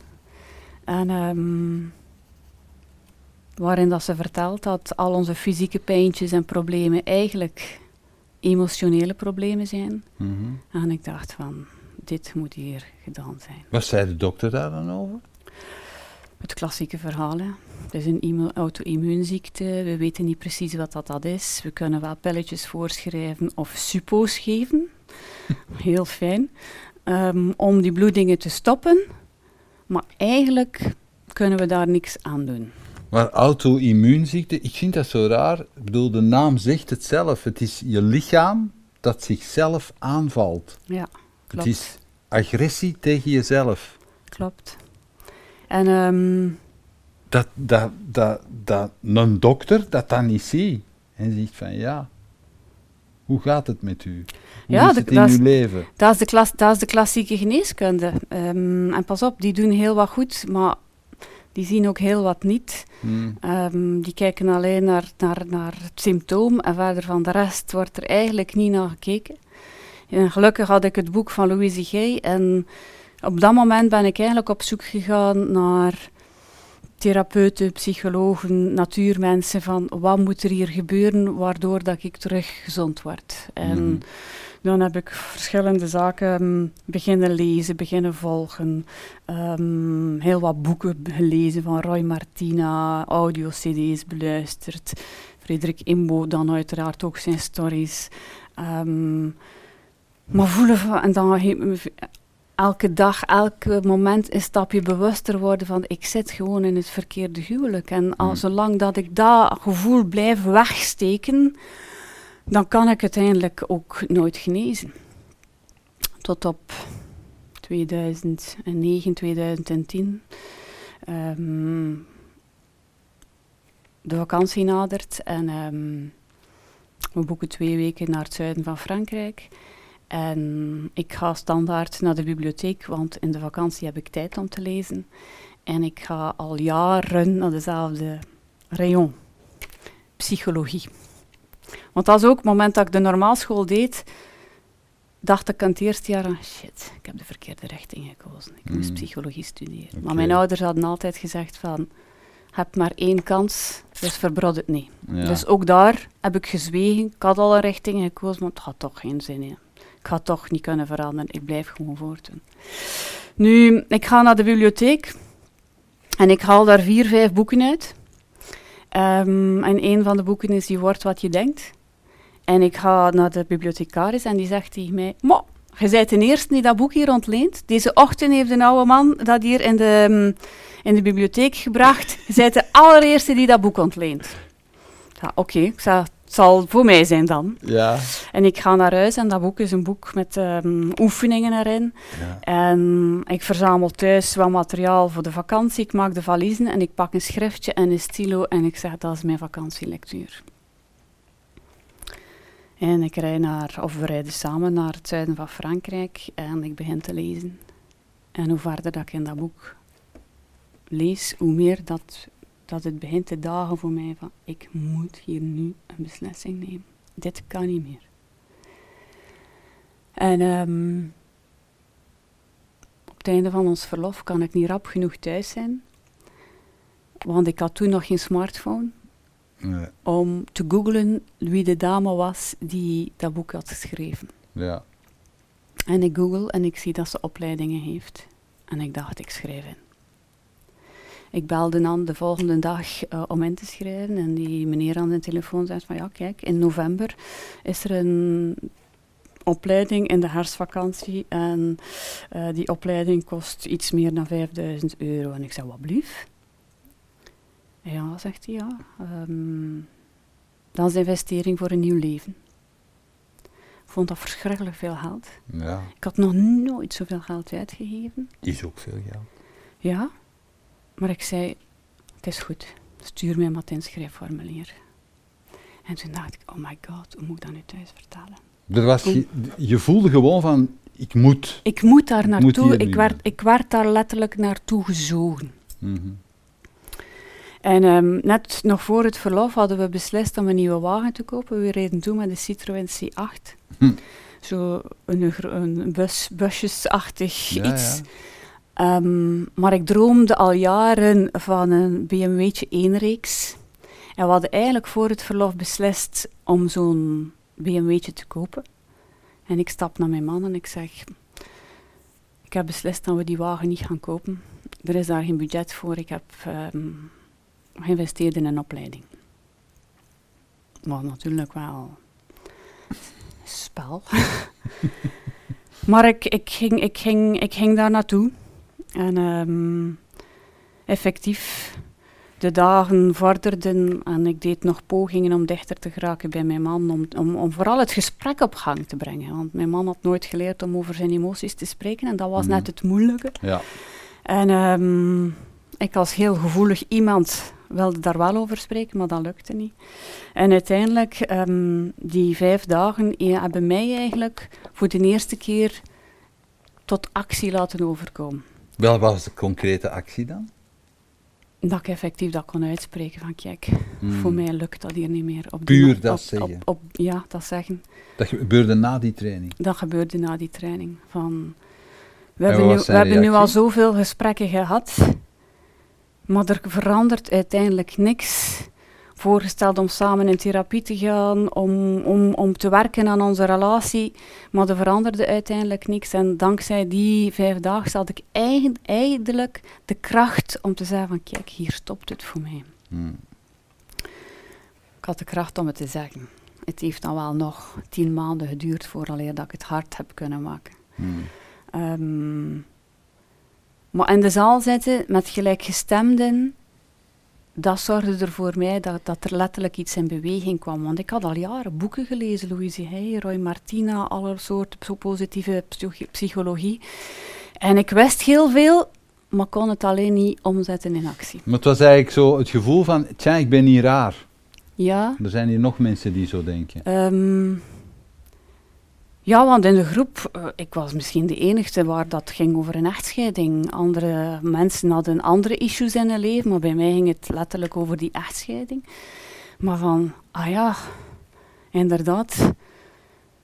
En ehm, waarin dat ze vertelt dat al onze fysieke pijntjes en problemen eigenlijk emotionele problemen zijn. Mhm. En ik dacht van, dit moet hier gedaan zijn. Wat zei de dokter daar dan over? Het klassieke verhaal. Hè. Het is een immu- auto-immuunziekte. We weten niet precies wat dat, dat is. We kunnen wel pilletjes voorschrijven of suppo's geven. Heel fijn. Ehm, om die bloedingen te stoppen. Maar eigenlijk kunnen we daar niks aan doen. Maar auto-immuunziekte, ik vind dat zo raar. Ik bedoel, de naam zegt het zelf. Het is je lichaam dat zichzelf aanvalt. Ja, klopt. Het is agressie tegen jezelf. Klopt. En ehm, Dat, dat, dat, dat een dokter dat dan niet ziet. En zegt van ja, hoe gaat het met u? Ja, de- dat is- uw leven? dat, is de klas, dat is de klassieke geneeskunde. Ehm, en pas op, die doen heel wat goed, maar die zien ook heel wat niet. Hmm. Ehm, die kijken alleen naar, naar, naar het symptoom en verder van de rest wordt er eigenlijk niet naar gekeken. En gelukkig had ik het boek van Louise Gay en op dat moment ben ik eigenlijk op zoek gegaan naar therapeuten, psychologen, natuurmensen van wat moet er hier gebeuren waardoor dat ik terug gezond word. En Mhm. Dan heb ik verschillende zaken mm, beginnen lezen, beginnen volgen. Ehm, heel wat boeken gelezen van Roy Martina, audio-cd's beluisterd. Frederik Imbo dan uiteraard ook zijn stories. Ehm, maar voelen van, en dan elke dag, elke moment een stapje bewuster worden van ik zit gewoon in het verkeerde huwelijk. En al, Mm. zolang dat ik dat gevoel blijf wegsteken, dan kan ik uiteindelijk ook nooit genezen. Tot op 2009, 2010. ehm, de vakantie nadert en ehm, we boeken twee weken naar het zuiden van Frankrijk. En ik ga standaard naar de bibliotheek, want in de vakantie heb ik tijd om te lezen. En ik ga al jaren naar dezelfde rayon. Psychologie. Want dat is ook het moment dat ik de normaalschool deed, dacht ik aan het eerste jaar, shit, ik heb de verkeerde richting gekozen. Ik moest Mm. psychologie studeren. Maar mijn ouders hadden altijd gezegd van, heb maar één kans, dus verbrod het niet. Ja. Dus ook daar heb ik gezwegen. Ik had al een richting gekozen, maar het had toch geen zin in. Ik ga het toch niet kunnen veranderen. Ik blijf gewoon voortdoen. Nu, ik ga naar de bibliotheek en ik haal daar vier, vijf boeken uit. Ehm, en een van de boeken is Je wordt wat je denkt. En ik ga naar de bibliothecaris en die zegt tegen mij... "Ma, je bent de eerste die dat boek hier ontleent. Deze ochtend heeft een oude man dat hier in de, mm, in de bibliotheek gebracht. Je bent de allereerste die dat boek ontleent. Ja, oké, ik zei, het zal voor mij zijn dan. ja. En ik ga naar huis en dat boek is een boek met ehm, oefeningen erin. ja. En ik verzamel thuis wat materiaal voor de vakantie. Ik maak de valiezen en ik pak een schriftje en een stilo en ik zeg dat is mijn vakantielectuur. En ik rijd naar, of we rijden samen naar het zuiden van Frankrijk en ik begin te lezen. En hoe verder dat ik in dat boek lees, hoe meer dat, dat het begint te dagen voor mij van ik moet hier nu een beslissing nemen. Dit kan niet meer. En ehm, op het einde van ons verlof kan ik niet rap genoeg thuis zijn. Want ik had toen nog geen smartphone. Nee. Om te googlen wie de dame was die dat boek had geschreven. Ja. En ik google en ik zie dat ze opleidingen heeft. En ik dacht, ik schrijf in. Ik belde dan de volgende dag uh, om in te schrijven. En die meneer aan de telefoon zei van ja, kijk, in november is er een opleiding in de herfstvakantie. En uh, die opleiding kost iets meer dan 5000 euro. En ik zei, wat blief? Ja, zegt hij, ja. Um, dat is investering voor een nieuw leven. Ik vond dat verschrikkelijk veel geld. Ja. Ik had nog nooit zoveel geld uitgegeven. Is ook veel geld. Ja, maar ik zei, het is goed, stuur mij maar het inschrijfformulier. En toen dacht ik, oh my god, hoe moet ik dat nu thuis vertellen? Er was, je, je voelde gewoon van, ik moet. Ik moet daar naartoe, ik werd, ik werd daar letterlijk naartoe gezogen. Mhm. En ehm, net nog voor het verlof hadden we beslist om een nieuwe wagen te kopen. We reden toen met de Citroën C8. Hm. Zo een, bus, busjesachtig Ja, iets. ja. Ehm, maar ik droomde al jaren van een BMW'tje 1-reeks. En we hadden eigenlijk voor het verlof beslist om zo'n BMW'tje te kopen. En ik stap naar mijn man en ik zeg... Ik heb beslist dat we die wagen niet gaan kopen. Er is daar geen budget voor. Ik heb ehm, geïnvesteerd in een opleiding. Wat natuurlijk wel spel. maar ik, ik, ging, ik, ging, ik ging daar naartoe. En ehm, effectief, de dagen vorderden en ik deed nog pogingen om dichter te geraken bij mijn man, om, om, om vooral het gesprek op gang te brengen. Want mijn man had nooit geleerd om over zijn emoties te spreken en dat was Mhm. net het moeilijke. Ja. En ehm, ik als heel gevoelig iemand wilde daar wel over spreken, maar dat lukte niet. En uiteindelijk, ehm, die vijf dagen eh, hebben mij eigenlijk voor de eerste keer tot actie laten overkomen. Wel was de concrete actie dan? Dat ik effectief dat kon uitspreken van kijk, Hmm. voor mij lukt dat hier niet meer. Op Puur die- dat op- zeggen. Op, op, ja, dat zeggen. Dat gebeurde na die training. Dat gebeurde na die training. Van, we En hebben, nu, we hebben nu al zoveel gesprekken gehad, maar er verandert uiteindelijk niks. Voorgesteld om samen in therapie te gaan, om, om, om te werken aan onze relatie, maar er veranderde uiteindelijk niks. En dankzij die vijf dagen had ik eigen, eindelijk de kracht om te zeggen van kijk, hier stopt het voor mij. Hmm. Ik had de kracht om het te zeggen. Het heeft dan wel nog tien maanden geduurd vooraleer dat ik het hard heb kunnen maken. Hmm. Ehm, maar in de zaal zitten met gelijkgestemden, dat zorgde er voor mij dat, dat er letterlijk iets in beweging kwam. Want ik had al jaren boeken gelezen, Louise Hay, Roy Martina, alle soorten positieve psych- psychologie. En ik wist heel veel, maar kon het alleen niet omzetten in actie. Maar het was eigenlijk zo het gevoel van, tja, ik ben niet raar. Ja, Er zijn hier nog mensen die zo denken. Ehm, ja, want in de groep, eh, ik was misschien de enige waar dat ging over een echtscheiding. Andere mensen hadden andere issues in hun leven, maar bij mij ging het letterlijk over die echtscheiding. Maar van, ah ja, inderdaad.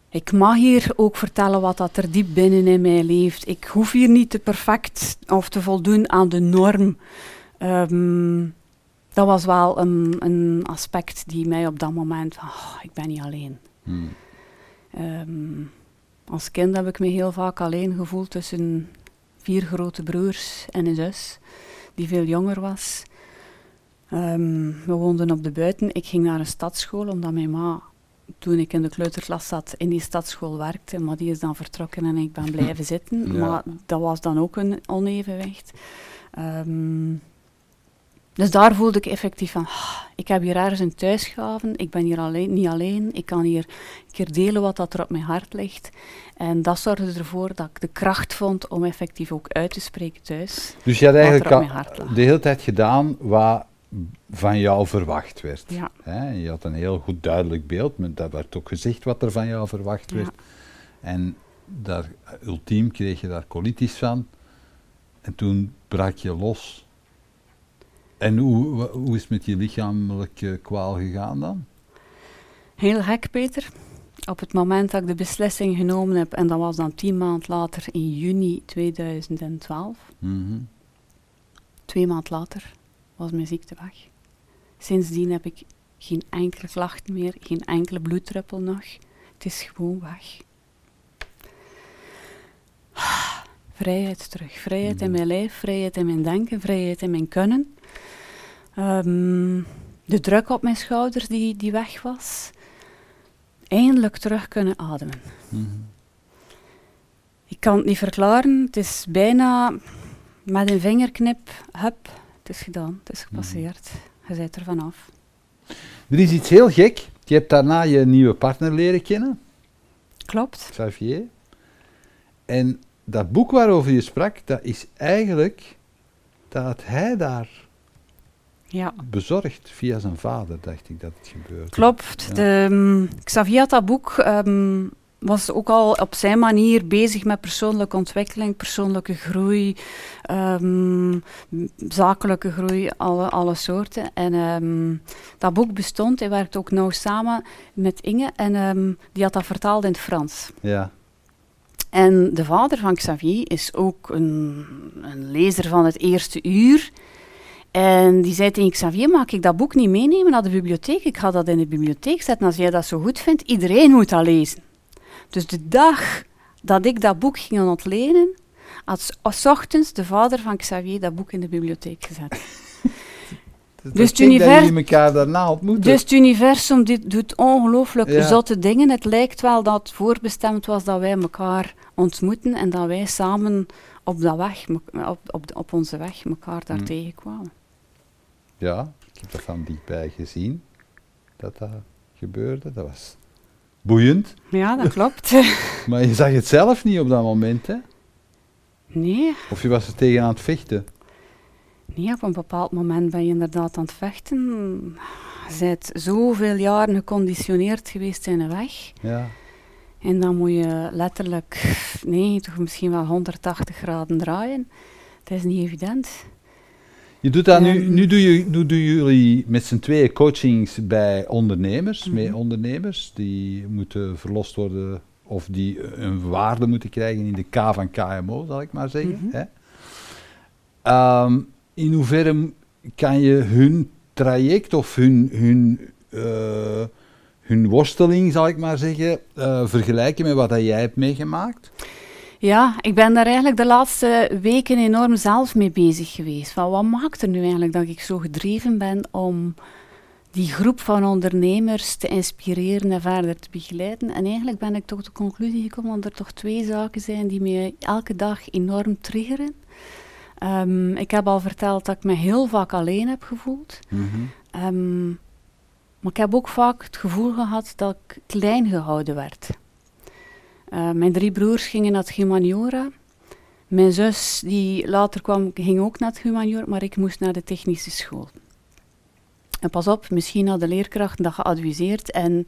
Ik mag hier ook vertellen wat dat er diep binnen in mij leeft. Ik hoef hier niet te perfect of te voldoen aan de norm. Ehm, dat was wel een, een aspect die mij op dat moment "Ah, ik ben niet alleen. Hmm. Ehm, als kind heb ik me heel vaak alleen gevoeld tussen vier grote broers en een zus, die veel jonger was. Ehm, we woonden op de buiten. Ik ging naar een stadsschool, omdat mijn ma, toen ik in de kleuterklas zat, in die stadsschool werkte. Maar die is dan vertrokken en ik ben blijven zitten. Ja. Maar dat was dan ook een onevenwicht. Ehm, dus daar voelde ik effectief van, "Ah, ik heb hier ergens een thuisgave, ik ben hier alleen, niet alleen, ik kan hier een keer delen wat dat er op mijn hart ligt. En dat zorgde ervoor dat ik de kracht vond om effectief ook uit te spreken thuis. Dus je had eigenlijk de hele tijd gedaan wat van jou verwacht werd. Ja. Hè? Je had een heel goed duidelijk beeld, maar dat werd ook gezegd wat er van jou verwacht Ja. werd. En daar, ultiem kreeg je daar colitis van. En toen brak je los. En hoe, hoe is het met je lichamelijke kwaal gegaan dan? Heel gek, Peter. Op het moment dat ik de beslissing genomen heb, en dat was dan tien maanden later in juni 2012, Mhm. twee maanden later, was mijn ziekte weg. Sindsdien heb ik geen enkele klacht meer, geen enkele bloeddruppel nog. Het is gewoon weg. Vrijheid terug. Vrijheid in Mhm. mijn lijf, vrijheid in mijn denken, vrijheid in mijn kunnen. Ehm, de druk op mijn schouders die, die weg was. Eindelijk terug kunnen ademen. Mhm. Ik kan het niet verklaren. Het is bijna met een vingerknip. Hup, het is gedaan. Het is gepasseerd. Je bent er vanaf. Er is iets heel gek. Je hebt daarna je nieuwe partner leren kennen, Klopt. Xavier. En dat boek waarover je sprak, dat is eigenlijk dat hij daar Ja, bezorgd via zijn vader, dacht ik dat het gebeurde. klopt. Ja. De, ehm, Xavier had dat boek ehm, was ook al op zijn manier bezig met persoonlijke ontwikkeling, persoonlijke groei, ehm, zakelijke groei, alle, alle soorten. En dat boek bestond, hij werkte ook nauw samen met Inge en die had dat vertaald in het Frans. Ja. En de vader van Xavier is ook een, een lezer van het eerste uur. En die zei tegen Xavier, mag ik dat boek niet meenemen naar de bibliotheek? Ik ga dat in de bibliotheek zetten als jij dat zo goed vindt. Iedereen moet dat lezen. Dus de dag dat ik dat boek ging ontlenen, had s- ochtends de vader van Xavier dat boek in de bibliotheek gezet. Dus, Dus dat het gek dat univers- jullie elkaar daarna ontmoeten. Dus het universum dit doet ongelooflijk Ja. zotte dingen. Het lijkt wel dat het voorbestemd was dat wij elkaar ontmoeten en dat wij samen op, dat weg, op, op, op onze weg elkaar daar Hmm. tegenkwamen. Ja, ik heb dat van dichtbij gezien, dat dat gebeurde. Dat was boeiend. Ja, dat klopt. Maar je zag het zelf niet op dat moment, hè? nee, Of je was er tegen aan het vechten. nee, op een bepaald moment ben je inderdaad aan het vechten. Je bent zoveel jaren geconditioneerd geweest in een weg. Ja. En dan moet je letterlijk, nee, toch misschien wel 180 graden draaien. Het is niet evident. Je doet dat nu, nu, doe je, nu doen jullie met z'n tweeën coachings bij ondernemers, Mhm. met ondernemers die moeten verlost worden of die een waarde moeten krijgen in de K van KMO, zal ik maar zeggen. Mhm. hè. Ehm, in hoeverre kan je hun traject of hun, hun, eh, hun worsteling, zal ik maar zeggen, eh, vergelijken met wat dat jij hebt meegemaakt? Ja, ik ben daar eigenlijk de laatste weken enorm zelf mee bezig geweest. Van wat maakt er nu eigenlijk dat ik zo gedreven ben om die groep van ondernemers te inspireren en verder te begeleiden? En eigenlijk ben ik tot de conclusie gekomen dat er toch twee zaken zijn die me elke dag enorm triggeren. Ehm, ik heb al verteld dat ik me heel vaak alleen heb gevoeld. Ehm, maar ik heb ook vaak het gevoel gehad dat ik klein gehouden werd. Eh, mijn drie broers gingen naar het humaniora. Mijn zus, die later kwam, ging ook naar het humaniora, maar ik moest naar de technische school. En pas op, misschien had de leerkracht dat geadviseerd en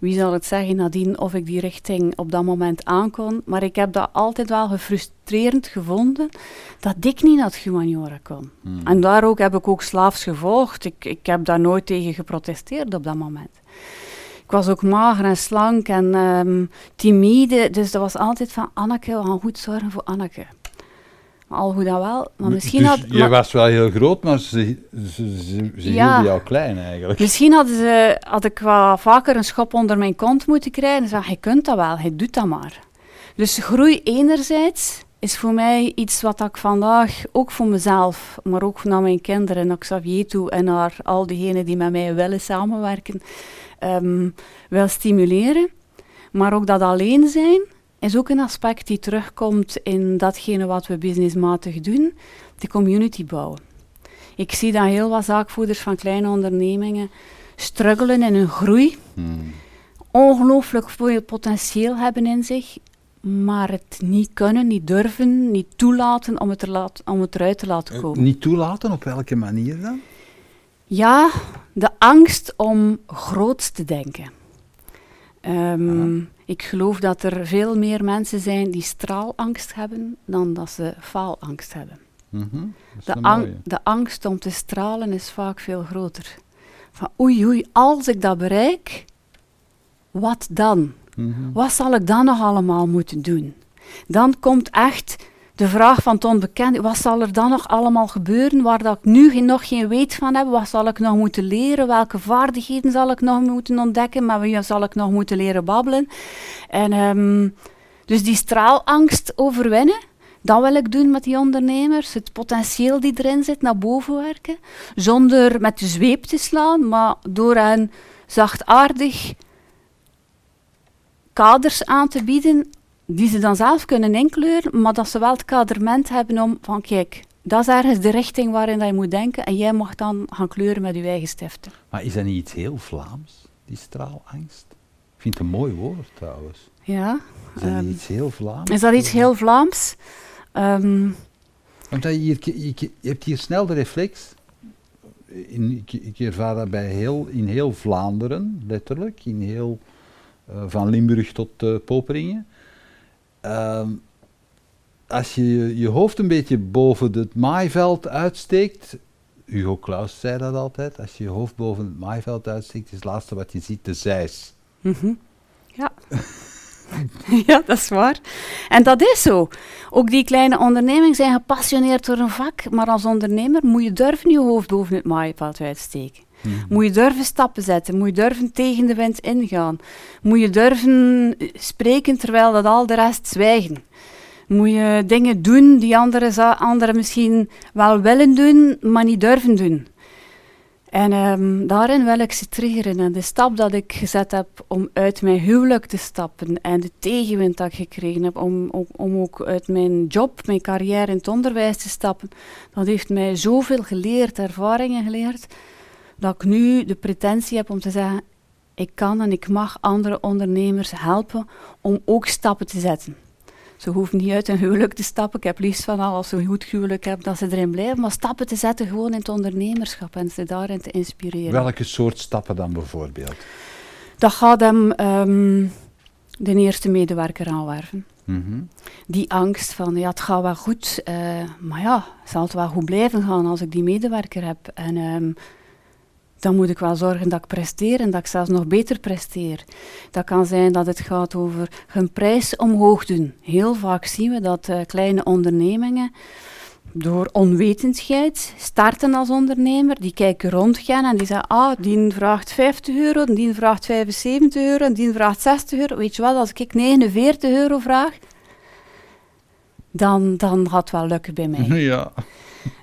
wie zal het zeggen nadien of ik die richting op dat moment aankon. Maar ik heb dat altijd wel gefrustrerend gevonden dat ik niet naar het humaniora kon. Hmm. En daar ook heb ik ook slaafs gevolgd. Ik, ik heb daar nooit tegen geprotesteerd op dat moment. Ik was ook mager en slank en ehm, timide, dus dat was altijd van Anneke, we gaan goed zorgen voor Anneke. Maar al goed dat wel, maar misschien dus had... je maar- was wel heel groot, maar ze, ze, ze, ze Ja. hielden jou klein eigenlijk. Misschien hadden ze, had ik wel vaker een schop onder mijn kont moeten krijgen. Ze zeggen, je kunt dat wel, je doet dat maar. Dus groei enerzijds is voor mij iets wat ik vandaag ook voor mezelf, maar ook naar mijn kinderen, naar Xavier toe en naar al diegenen die met mij willen samenwerken, ehm, wil stimuleren. Maar ook dat alleen zijn is ook een aspect die terugkomt in datgene wat we businessmatig doen, de community bouwen. Ik zie dat heel wat zaakvoerders van kleine ondernemingen struggelen in hun groei, Hmm. ongelooflijk veel potentieel hebben in zich, maar het niet kunnen, niet durven, niet toelaten om het, er laat, om het eruit te laten Eh, komen. Niet toelaten, op welke manier dan? Ja, de angst om groot te denken. Ehm, ik geloof dat er veel meer mensen zijn die straalangst hebben dan dat ze faalangst hebben. Mhm, De, ang- de angst om te stralen is vaak veel groter. Van oei oei, als ik dat bereik, wat dan? Mhm. Wat zal ik dan nog allemaal moeten doen? Dan komt echt de vraag van het onbekende. Wat zal er dan nog allemaal gebeuren waar dat ik nu nog geen weet van heb? Wat zal ik nog moeten leren? Welke vaardigheden zal ik nog moeten ontdekken? Met wie zal ik nog moeten leren babbelen? En, ehm, dus die straalangst overwinnen, dat wil ik doen met die ondernemers. Het potentieel die erin zit naar boven werken. Zonder met de zweep te slaan, maar door hen zachtaardig kaders aan te bieden die ze dan zelf kunnen inkleuren, maar dat ze wel het kaderment hebben om van kijk, dat is ergens de richting waarin dat je moet denken en jij mag dan gaan kleuren met je eigen stiften. Maar is dat niet iets heel Vlaams, die straalangst? Ik vind het een mooi woord trouwens. Ja. Is dat Ehm, niet iets heel Vlaams? Is dat iets heel Vlaams? Want dat je, hier, je, je hebt hier snel de reflex. In, ik, ik ervaar dat bij heel, in heel Vlaanderen, letterlijk. In heel, van Limburg tot eh, Poperingen. Ehm, als je je- hoofd een beetje boven het maaiveld uitsteekt. Hugo Claus zei dat altijd. Als je je hoofd boven het maaiveld uitsteekt, is het laatste wat je ziet de zeis. mhm. Ja. ja, dat is waar. En dat is zo. Ook die kleine ondernemingen zijn gepassioneerd door een vak, maar als ondernemer moet je durven je hoofd boven het maaiveld uitsteken. Moet je durven stappen zetten, moet je durven tegen de wind ingaan. Moet je durven spreken terwijl dat al de rest zwijgen. Moet je dingen doen die anderen, anderen misschien wel willen doen, maar niet durven doen. En ehm, daarin wil ik ze triggeren. En de stap dat ik gezet heb om uit mijn huwelijk te stappen en de tegenwind dat ik gekregen heb om, om, om ook uit mijn job, mijn carrière in het onderwijs te stappen, dat heeft mij zoveel geleerd, ervaringen geleerd, dat ik nu de pretentie heb om te zeggen, ik kan en ik mag andere ondernemers helpen om ook stappen te zetten. Ze hoeven niet uit een huwelijk te stappen. Ik heb liefst van al, als ze een goed huwelijk hebben, dat ze erin blijven. Maar stappen te zetten gewoon in het ondernemerschap en ze daarin te inspireren. Welke soort stappen dan bijvoorbeeld? Dat gaat hem ehm, de eerste medewerker aanwerven. Mhm. Die angst van, ja, het gaat wel goed, eh, maar ja, zal het wel goed blijven gaan als ik die medewerker heb. En ehm, dan moet ik wel zorgen dat ik presteer en dat ik zelfs nog beter presteer. Dat kan zijn dat het gaat over hun prijs omhoog doen. Heel vaak zien we dat eh, kleine ondernemingen door onwetendheid starten als ondernemer. Die kijken rondgaan en die zeggen, ah, die vraagt 50 euro, die vraagt 75 euro, die vraagt 60 euro. Weet je wel, als ik 49 euro vraag, dan, dan gaat het wel lukken bij mij. Ja.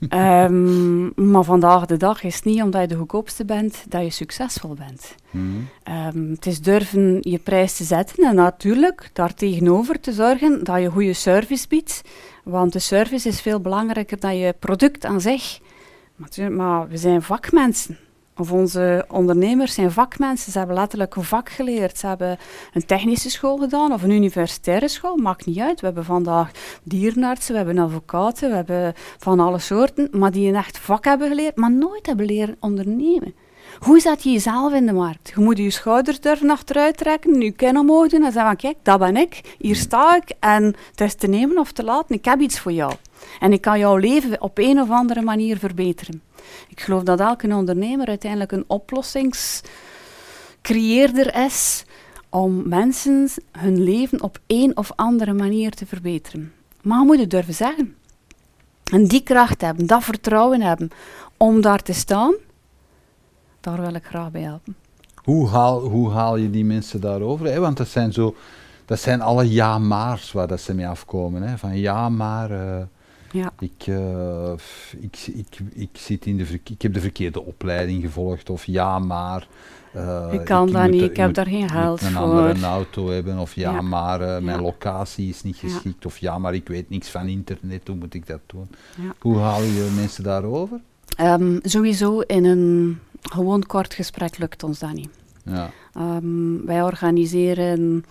Ehm, maar vandaag de dag is het niet omdat je de goedkoopste bent, dat je succesvol bent. Mhm. Ehm, het is durven je prijs te zetten en natuurlijk daartegenover te zorgen dat je goede service biedt. Want de service is veel belangrijker dan je product aan zich. Maar we zijn vakmensen. Of onze ondernemers zijn vakmensen. Ze hebben letterlijk een vak geleerd. Ze hebben een technische school gedaan of een universitaire school. Maakt niet uit. We hebben vandaag dierenartsen, we hebben advocaten, we hebben van alle soorten. Maar die een echt vak hebben geleerd, maar nooit hebben leren ondernemen. Hoe zet je jezelf in de markt? Je moet je schouders durven achteruit trekken, je kin omhoog doen en zeggen van kijk, dat ben ik, hier sta ik en het is te nemen of te laten, ik heb iets voor jou. En ik kan jouw leven op een of andere manier verbeteren. Ik geloof dat elke ondernemer uiteindelijk een oplossingscreëerder is om mensen hun leven op een of andere manier te verbeteren. Maar je moet het durven zeggen. En die kracht hebben, dat vertrouwen hebben om daar te staan, daar wil ik graag bij helpen. Hoe haal, hoe haal je die mensen daarover? Hè? Want dat zijn, zo, dat zijn alle ja-maars waar dat ze mee afkomen. Hè? Van ja, maar eh, Ja. ik, eh, ik, ik, ik, zit in de ik heb de verkeerde opleiding gevolgd. Of ja, maar... eh, Ik kan dat moet niet, ik heb daar geen geld een voor. andere auto hebben. Of ja, Ja. maar mijn Ja. locatie is niet Ja. geschikt. Of ja, maar ik weet niks van internet. Hoe moet ik dat doen? Hoe haal je mensen daarover? Ehm, sowieso in een gewoon kort gesprek lukt ons dat niet. Ja. Ehm, wij organiseren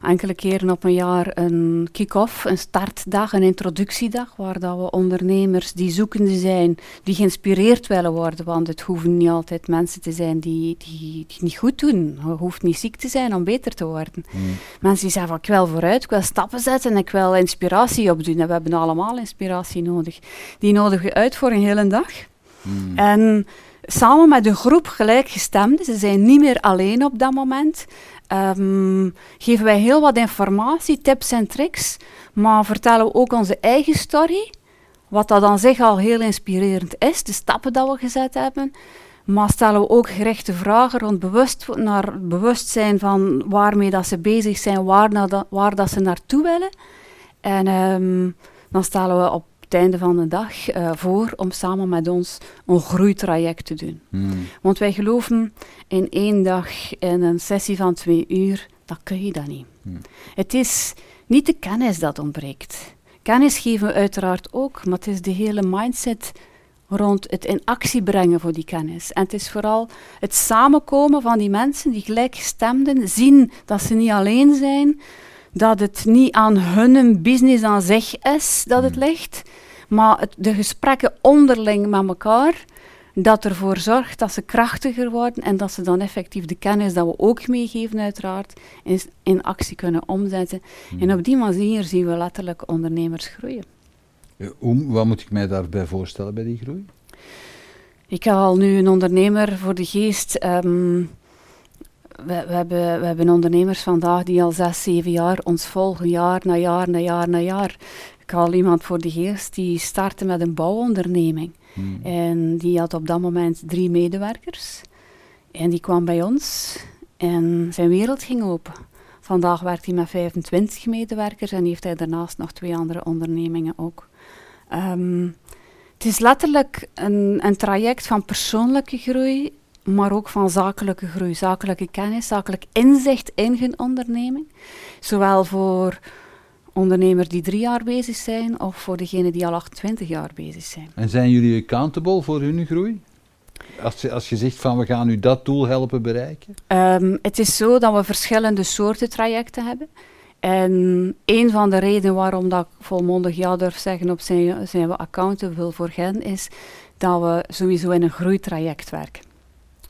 enkele keren op een jaar een kick-off, een startdag, een introductiedag, waar dat we ondernemers die zoekende zijn, die geïnspireerd willen worden, want het hoeven niet altijd mensen te zijn die, die, die niet goed doen. Je hoeft niet ziek te zijn om beter te worden. Hmm. Mensen die zeggen van, ik wil vooruit, ik wil stappen zetten, ik wil inspiratie opdoen. En we hebben allemaal inspiratie nodig. Die nodigen we uit voor een hele dag. Hmm. En samen met een groep gelijkgestemden, ze zijn niet meer alleen op dat moment, ehm, geven wij heel wat informatie, tips en tricks, maar vertellen we ook onze eigen story, wat dat aan zich al heel inspirerend is, de stappen dat we gezet hebben. Maar stellen we ook gerichte vragen rond bewust, naar bewustzijn van waarmee dat ze bezig zijn, waar, dat, waar dat ze naartoe willen. En ehm, dan stellen we op het einde van de dag eh, voor om samen met ons een groeitraject te doen. Hmm. Want wij geloven in één dag, in een sessie van twee uur, dat kun je dat niet. Hmm. Het is niet de kennis dat ontbreekt. Kennis geven we uiteraard ook, maar het is de hele mindset rond het in actie brengen voor die kennis. En het is vooral het samenkomen van die mensen, die gelijkgestemden, zien dat ze niet alleen zijn, dat het niet aan hun business aan zich is dat het ligt, maar het, de gesprekken onderling met elkaar, dat ervoor zorgt dat ze krachtiger worden en dat ze dan effectief de kennis dat we ook meegeven uiteraard, in, in actie kunnen omzetten. En op die manier zien we letterlijk ondernemers groeien. Hoe, wat moet ik mij daarbij voorstellen bij die groei? Ik heb al nu een ondernemer voor de geest. ehm, we, we, hebben, we hebben ondernemers vandaag die al zes, zeven jaar ons volgen, jaar na jaar na jaar na jaar. Ik had al iemand voor de geest die startte met een bouwonderneming. Hmm. En die had op dat moment drie medewerkers. En die kwam bij ons en zijn wereld ging open. Vandaag werkt hij met 25 medewerkers en heeft hij daarnaast nog twee andere ondernemingen ook. Ehm, het is letterlijk een, een traject van persoonlijke groei, maar ook van zakelijke groei, zakelijke kennis, zakelijk inzicht in hun onderneming. Zowel voor ondernemers die drie jaar bezig zijn, of voor degenen die al 28 jaar bezig zijn. En zijn jullie accountable voor hun groei? Als je, als je zegt van we gaan u dat doel helpen bereiken? Ehm, het is zo dat we verschillende soorten trajecten hebben. En een van de redenen waarom dat ik volmondig ja durf zeggen op zijn, zijn we accountable voor hen, is dat we sowieso in een groeitraject werken.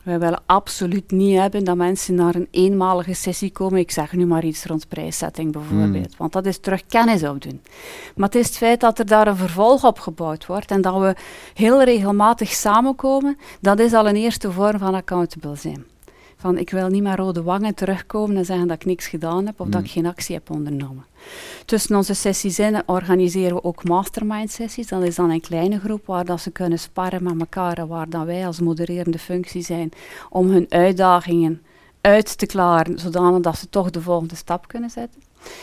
Wij willen absoluut niet hebben dat mensen naar een eenmalige sessie komen. Ik zeg nu maar iets rond prijszetting bijvoorbeeld, want dat is terug kennis opdoen. Maar het is het feit dat er daar een vervolg op gebouwd wordt en dat we heel regelmatig samenkomen, dat is al een eerste vorm van accountable zijn. Van ik wil niet met rode wangen terugkomen en zeggen dat ik niks gedaan heb of dat Mm. ik geen actie heb ondernomen. Tussen onze sessies in organiseren we ook mastermind sessies. Dat is dan een kleine groep waar dat ze kunnen sparren met elkaar en waar dan wij als modererende functie zijn om hun uitdagingen uit te klaren, zodanig dat ze toch de volgende stap kunnen zetten.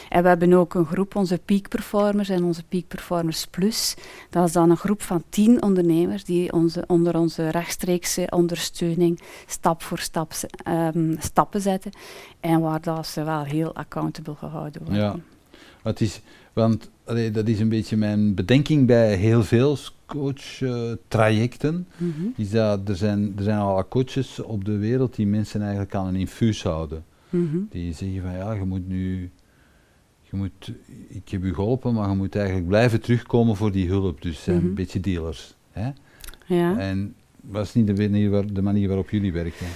En we hebben ook een groep, onze Peak Performers en onze Peak Performers Plus. Dat is dan een groep van tien ondernemers die onze, onder onze rechtstreekse ondersteuning stap voor stap ehm, stappen zetten. En waar dat ze wel heel accountable gehouden worden. Ja. Het is, want allee, dat is een beetje mijn bedenking bij heel veel coach-trajecten. Mhm. is dat er zijn, er zijn al coaches op de wereld die mensen eigenlijk aan een infuus houden. Mhm. Die zeggen van ja, je moet nu, je moet, ik heb u geholpen, maar je moet eigenlijk blijven terugkomen voor die hulp. Dus zijn Mhm. een beetje dealers. Hè? Ja. En dat is niet de manier, waar, de manier waarop jullie werken.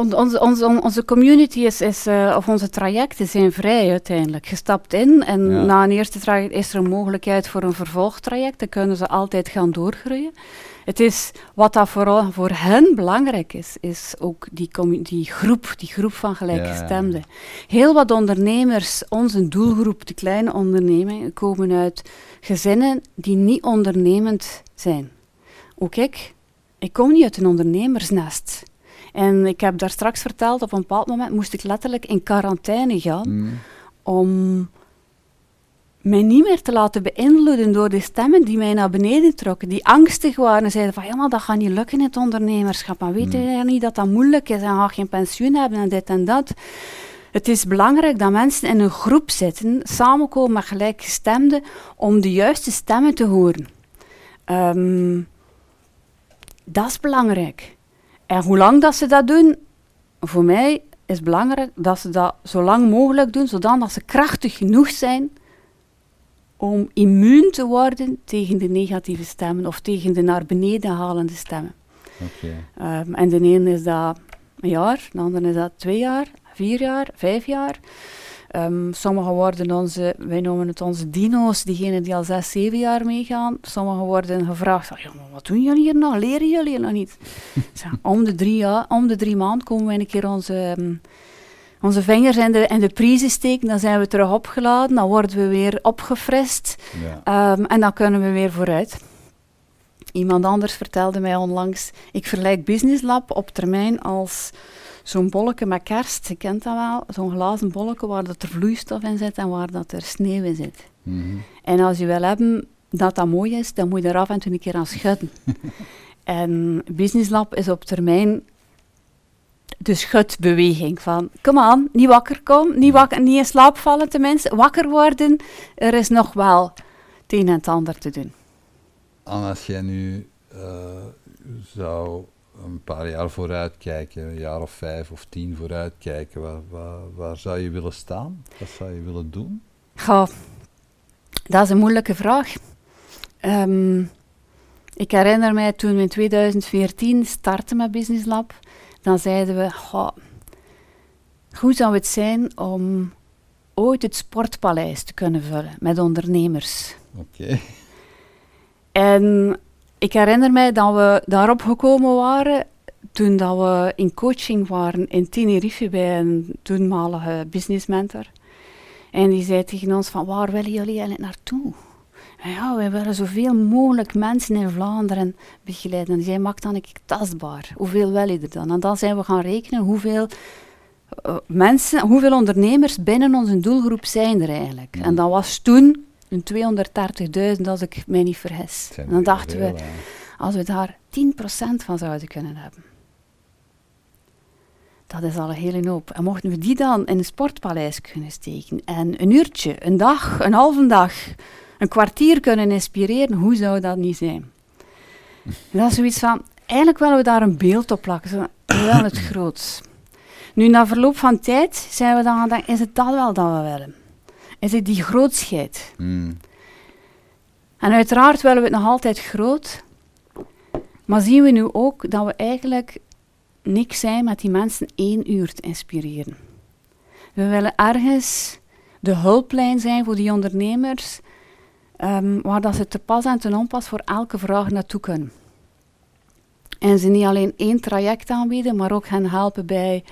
On- onze, community is, is eh, of onze trajecten zijn vrij uiteindelijk. Je stapt in en Ja. na een eerste traject is er een mogelijkheid voor een vervolgtraject. Dan kunnen ze altijd gaan doorgroeien. Het is, wat dat vooral voor hen belangrijk is, is ook die, die groep, die groep van gelijkgestemden. Heel wat ondernemers, onze doelgroep, de kleine ondernemingen, komen uit gezinnen die niet ondernemend zijn. Ook ik, ik kom niet uit een ondernemersnest. En ik heb daar straks verteld, op een bepaald moment moest ik letterlijk in quarantaine gaan Mm. om mij niet meer te laten beïnvloeden door de stemmen die mij naar beneden trokken, die angstig waren en zeiden van ja, maar dat gaat niet lukken in het ondernemerschap, maar weet Hmm. je niet dat dat moeilijk is en ga geen pensioen hebben en dit en dat. Het is belangrijk dat mensen in een groep zitten, samenkomen met gelijkgestemden, om de juiste stemmen te horen. Ehm, dat is belangrijk. En hoe lang dat ze dat doen, voor mij is belangrijk dat ze dat zo lang mogelijk doen, zodat ze krachtig genoeg zijn om immuun te worden tegen de negatieve stemmen of tegen de naar beneden halende stemmen. Ehm, en de ene is dat een jaar, de andere is dat twee jaar, vier jaar, vijf jaar. Um, sommigen worden onze, wij noemen het onze dino's, diegenen die al zes, zeven jaar meegaan. Sommigen worden gevraagd, ja, maar wat doen jullie hier nou? Leren jullie nog niet? om, de drie jaar, om de drie maanden komen we een keer onze, ehm, onze vingers in de, in de prijzen steken. Dan zijn we terug opgeladen, dan worden we weer opgefrist. Ja. Um, en dan kunnen we weer vooruit. Iemand anders vertelde mij onlangs, ik vergelijk Business Lab op termijn als zo'n bolletje met kerst, je kent dat wel, zo'n glazen bolletje waar dat er vloeistof in zit en waar dat er sneeuw in zit. Mhm. En als je wil hebben dat dat mooi is, dan moet je er af en toe een keer aan schudden. en Business Lab is op termijn de schudbeweging van, kom aan, niet wakker kom, niet, wakker, niet in slaap vallen tenminste, wakker worden, er is nog wel het een en het ander te doen. En als jij nu uh, zou een paar jaar vooruit kijken, een jaar of vijf of tien vooruit kijken, waar, waar, waar zou je willen staan? Wat zou je willen doen? Goh, dat is een moeilijke vraag. Um, ik herinner mij toen we in 2014 startten met Business Lab, dan zeiden we, goh, hoe zou het zijn om ooit het sportpaleis te kunnen vullen met ondernemers? Oké. En ik herinner mij dat we daarop gekomen waren toen dat we in coaching waren in Tenerife bij een toenmalige business mentor. En die zei tegen ons van, waar willen jullie eigenlijk naartoe? En ja, wij willen zoveel mogelijk mensen in Vlaanderen begeleiden. En die zei, maak dan ik tastbaar. Hoeveel wil je er dan? En dan zijn we gaan rekenen hoeveel uh, mensen, hoeveel ondernemers binnen onze doelgroep zijn er eigenlijk. En dat was toen een 230.000 als ik mij niet vergis. En dan dachten we, als we daar 10% van zouden kunnen hebben. Dat is al een hele hoop. En mochten we die dan in een sportpaleis kunnen steken en een uurtje, een dag, een halve dag, een kwartier kunnen inspireren, hoe zou dat niet zijn? dat is zoiets van, eigenlijk willen we daar een beeld op plakken, wel het groots. Nu, na verloop van tijd zijn we dan gaan denken, is het dat wel dat we willen? Is het die grootheid. Hmm. En uiteraard willen we het nog altijd groot, maar zien we nu ook dat we eigenlijk niks zijn met die mensen één uur te inspireren. We willen ergens de hulplijn zijn voor die ondernemers, um, waar dat ze te pas en te onpas voor elke vraag naartoe kunnen. En ze niet alleen één traject aanbieden, maar ook hen helpen bij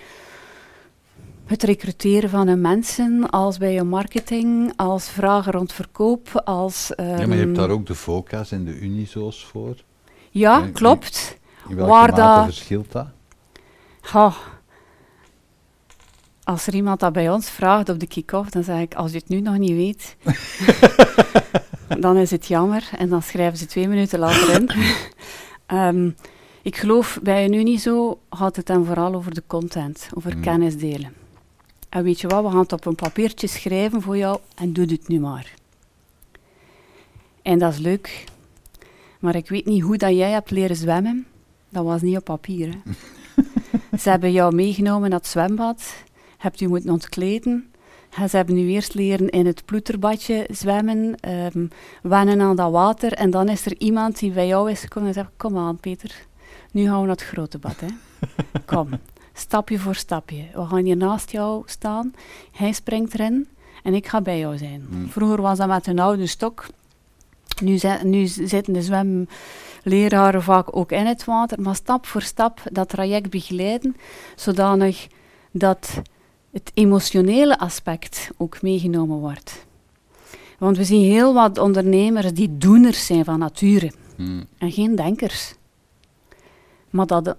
het recruteren van een mensen, als bij je marketing, als vragen rond verkoop, als... ja, maar je hebt ehm, daar ook de FOCA's en de Unizo's voor. Ja, klopt. In, welke Waar mate dat, verschilt dat? Als er iemand dat bij ons vraagt op de kick-off, dan zeg ik, als je het nu nog niet weet, dan is het jammer. En dan schrijven ze twee minuten later in. um, ik geloof, bij een Unizo gaat het dan vooral over de content, over mm. kennis delen. En weet je wat, we gaan het op een papiertje schrijven voor jou en doe het nu maar. En dat is leuk. Maar ik weet niet hoe dat jij hebt leren zwemmen. Dat was niet op papier. Hè. Ze hebben jou meegenomen naar het zwembad. Hebt u moeten ontkleden. Ze hebben nu eerst leren in het ploeterbadje zwemmen, um, wennen aan dat water. En dan is er iemand die bij jou is gekomen en zegt, kom aan Peter, nu gaan we naar het grote bad. Hè. Kom stapje voor stapje. We gaan hier naast jou staan, hij springt erin en ik ga bij jou zijn. Hmm. Vroeger was dat met een oude stok. Nu, nu zitten de zwemleraren vaak ook in het water, maar stap voor stap dat traject begeleiden, zodanig dat het emotionele aspect ook meegenomen wordt. Want we zien heel wat ondernemers die doeners zijn van nature hmm. en geen denkers. Maar dat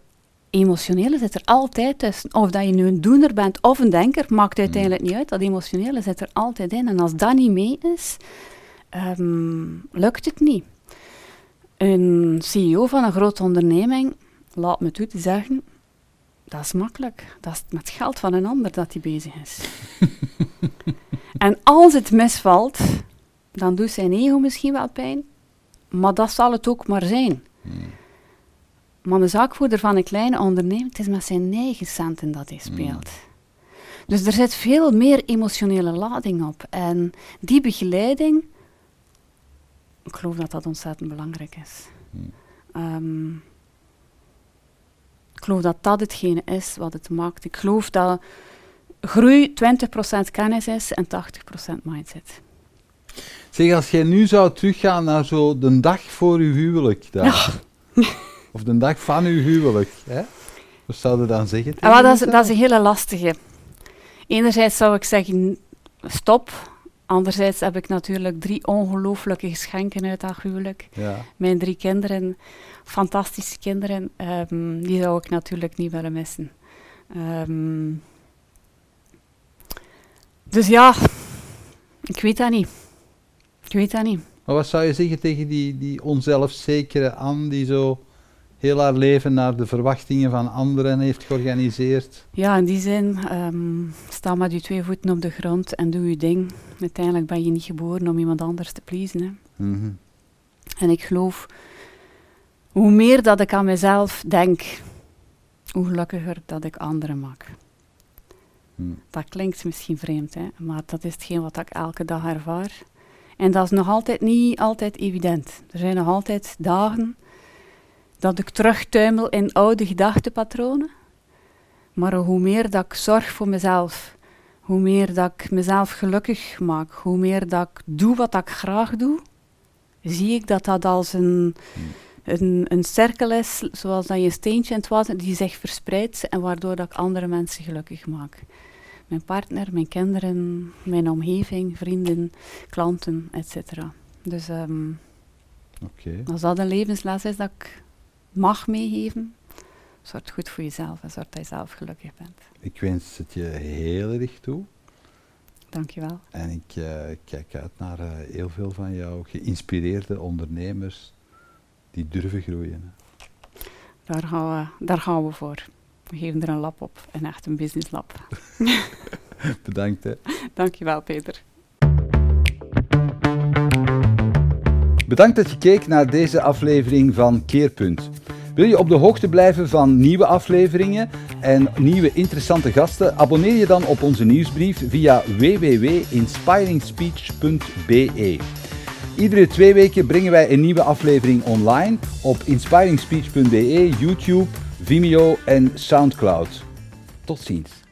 emotionele zit er altijd tussen. Of dat je nu een doener bent of een denker, maakt mm. uiteindelijk niet uit. Dat emotionele zit er altijd in. En als dat niet mee is, ehm, lukt het niet. Een CEO van een grote onderneming, laat me toe te zeggen, dat is makkelijk. Dat is met geld van een ander dat hij bezig is. en als het misvalt, dan doet zijn ego misschien wel pijn, maar dat zal het ook maar zijn. Mm. Maar de zaakvoerder van een kleine onderneming, het is met zijn eigen centen dat hij speelt. Dus er zit veel meer emotionele lading op. En die begeleiding, ik geloof dat dat ontzettend belangrijk is. Hmm. Ehm, ik geloof dat dat hetgene is wat het maakt. Ik geloof dat groei 20% kennis is en 80% mindset. Zeg, als jij nu zou teruggaan naar zo de dag voor uw huwelijk, daar, of de dag van uw huwelijk, hè? wat zou je dan zeggen? Ah, dat, is, dat is een hele lastige. Enerzijds zou ik zeggen, stop. Anderzijds heb ik natuurlijk drie ongelooflijke geschenken uit dat huwelijk. Ja. Mijn drie kinderen, fantastische kinderen, ehm, die zou ik natuurlijk niet willen missen. Ehm, dus ja, ik weet dat niet. Ik weet dat niet. Maar wat zou je zeggen tegen die, die onzelfzekere Anne die zo heel haar leven naar de verwachtingen van anderen heeft georganiseerd? Ja, in die zin, ehm, sta met je twee voeten op de grond en doe je ding. Uiteindelijk ben je niet geboren om iemand anders te pleasen. Hè. Mhm. En ik geloof, hoe meer dat ik aan mezelf denk, hoe gelukkiger dat ik anderen maak. Hm. Dat klinkt misschien vreemd, hè, maar dat is hetgeen wat ik elke dag ervaar. En dat is nog altijd niet altijd evident. Er zijn nog altijd dagen dat ik terugtuimel in oude gedachtepatronen. Maar hoe meer dat ik zorg voor mezelf, hoe meer dat ik mezelf gelukkig maak, hoe meer dat ik doe wat ik graag doe, zie ik dat dat als een, een, een cirkel is, zoals dat je een steentje in het water, die zich verspreidt en waardoor dat ik andere mensen gelukkig maak. Mijn partner, mijn kinderen, mijn omgeving, vrienden, klanten, etc. Dus ehm, Oké. als dat een levensles is dat ik mag meegeven, zorg goed voor jezelf en zorg dat je zelf gelukkig bent. Ik wens het je heel erg toe. Dankjewel. En ik eh, kijk uit naar eh, heel veel van jou geïnspireerde ondernemers die durven groeien. Daar gaan we, daar gaan we voor. We geven er een lab op, een echt een business lab. Bedankt. Hè. Dankjewel, Peter. Bedankt dat je keek naar deze aflevering van Keerpunt. Wil je op de hoogte blijven van nieuwe afleveringen en nieuwe interessante gasten? Abonneer je dan op onze nieuwsbrief via www.inspiringspeech.be. Iedere twee weken brengen wij een nieuwe aflevering online op inspiringspeech.be, YouTube, Vimeo en Soundcloud. Tot ziens.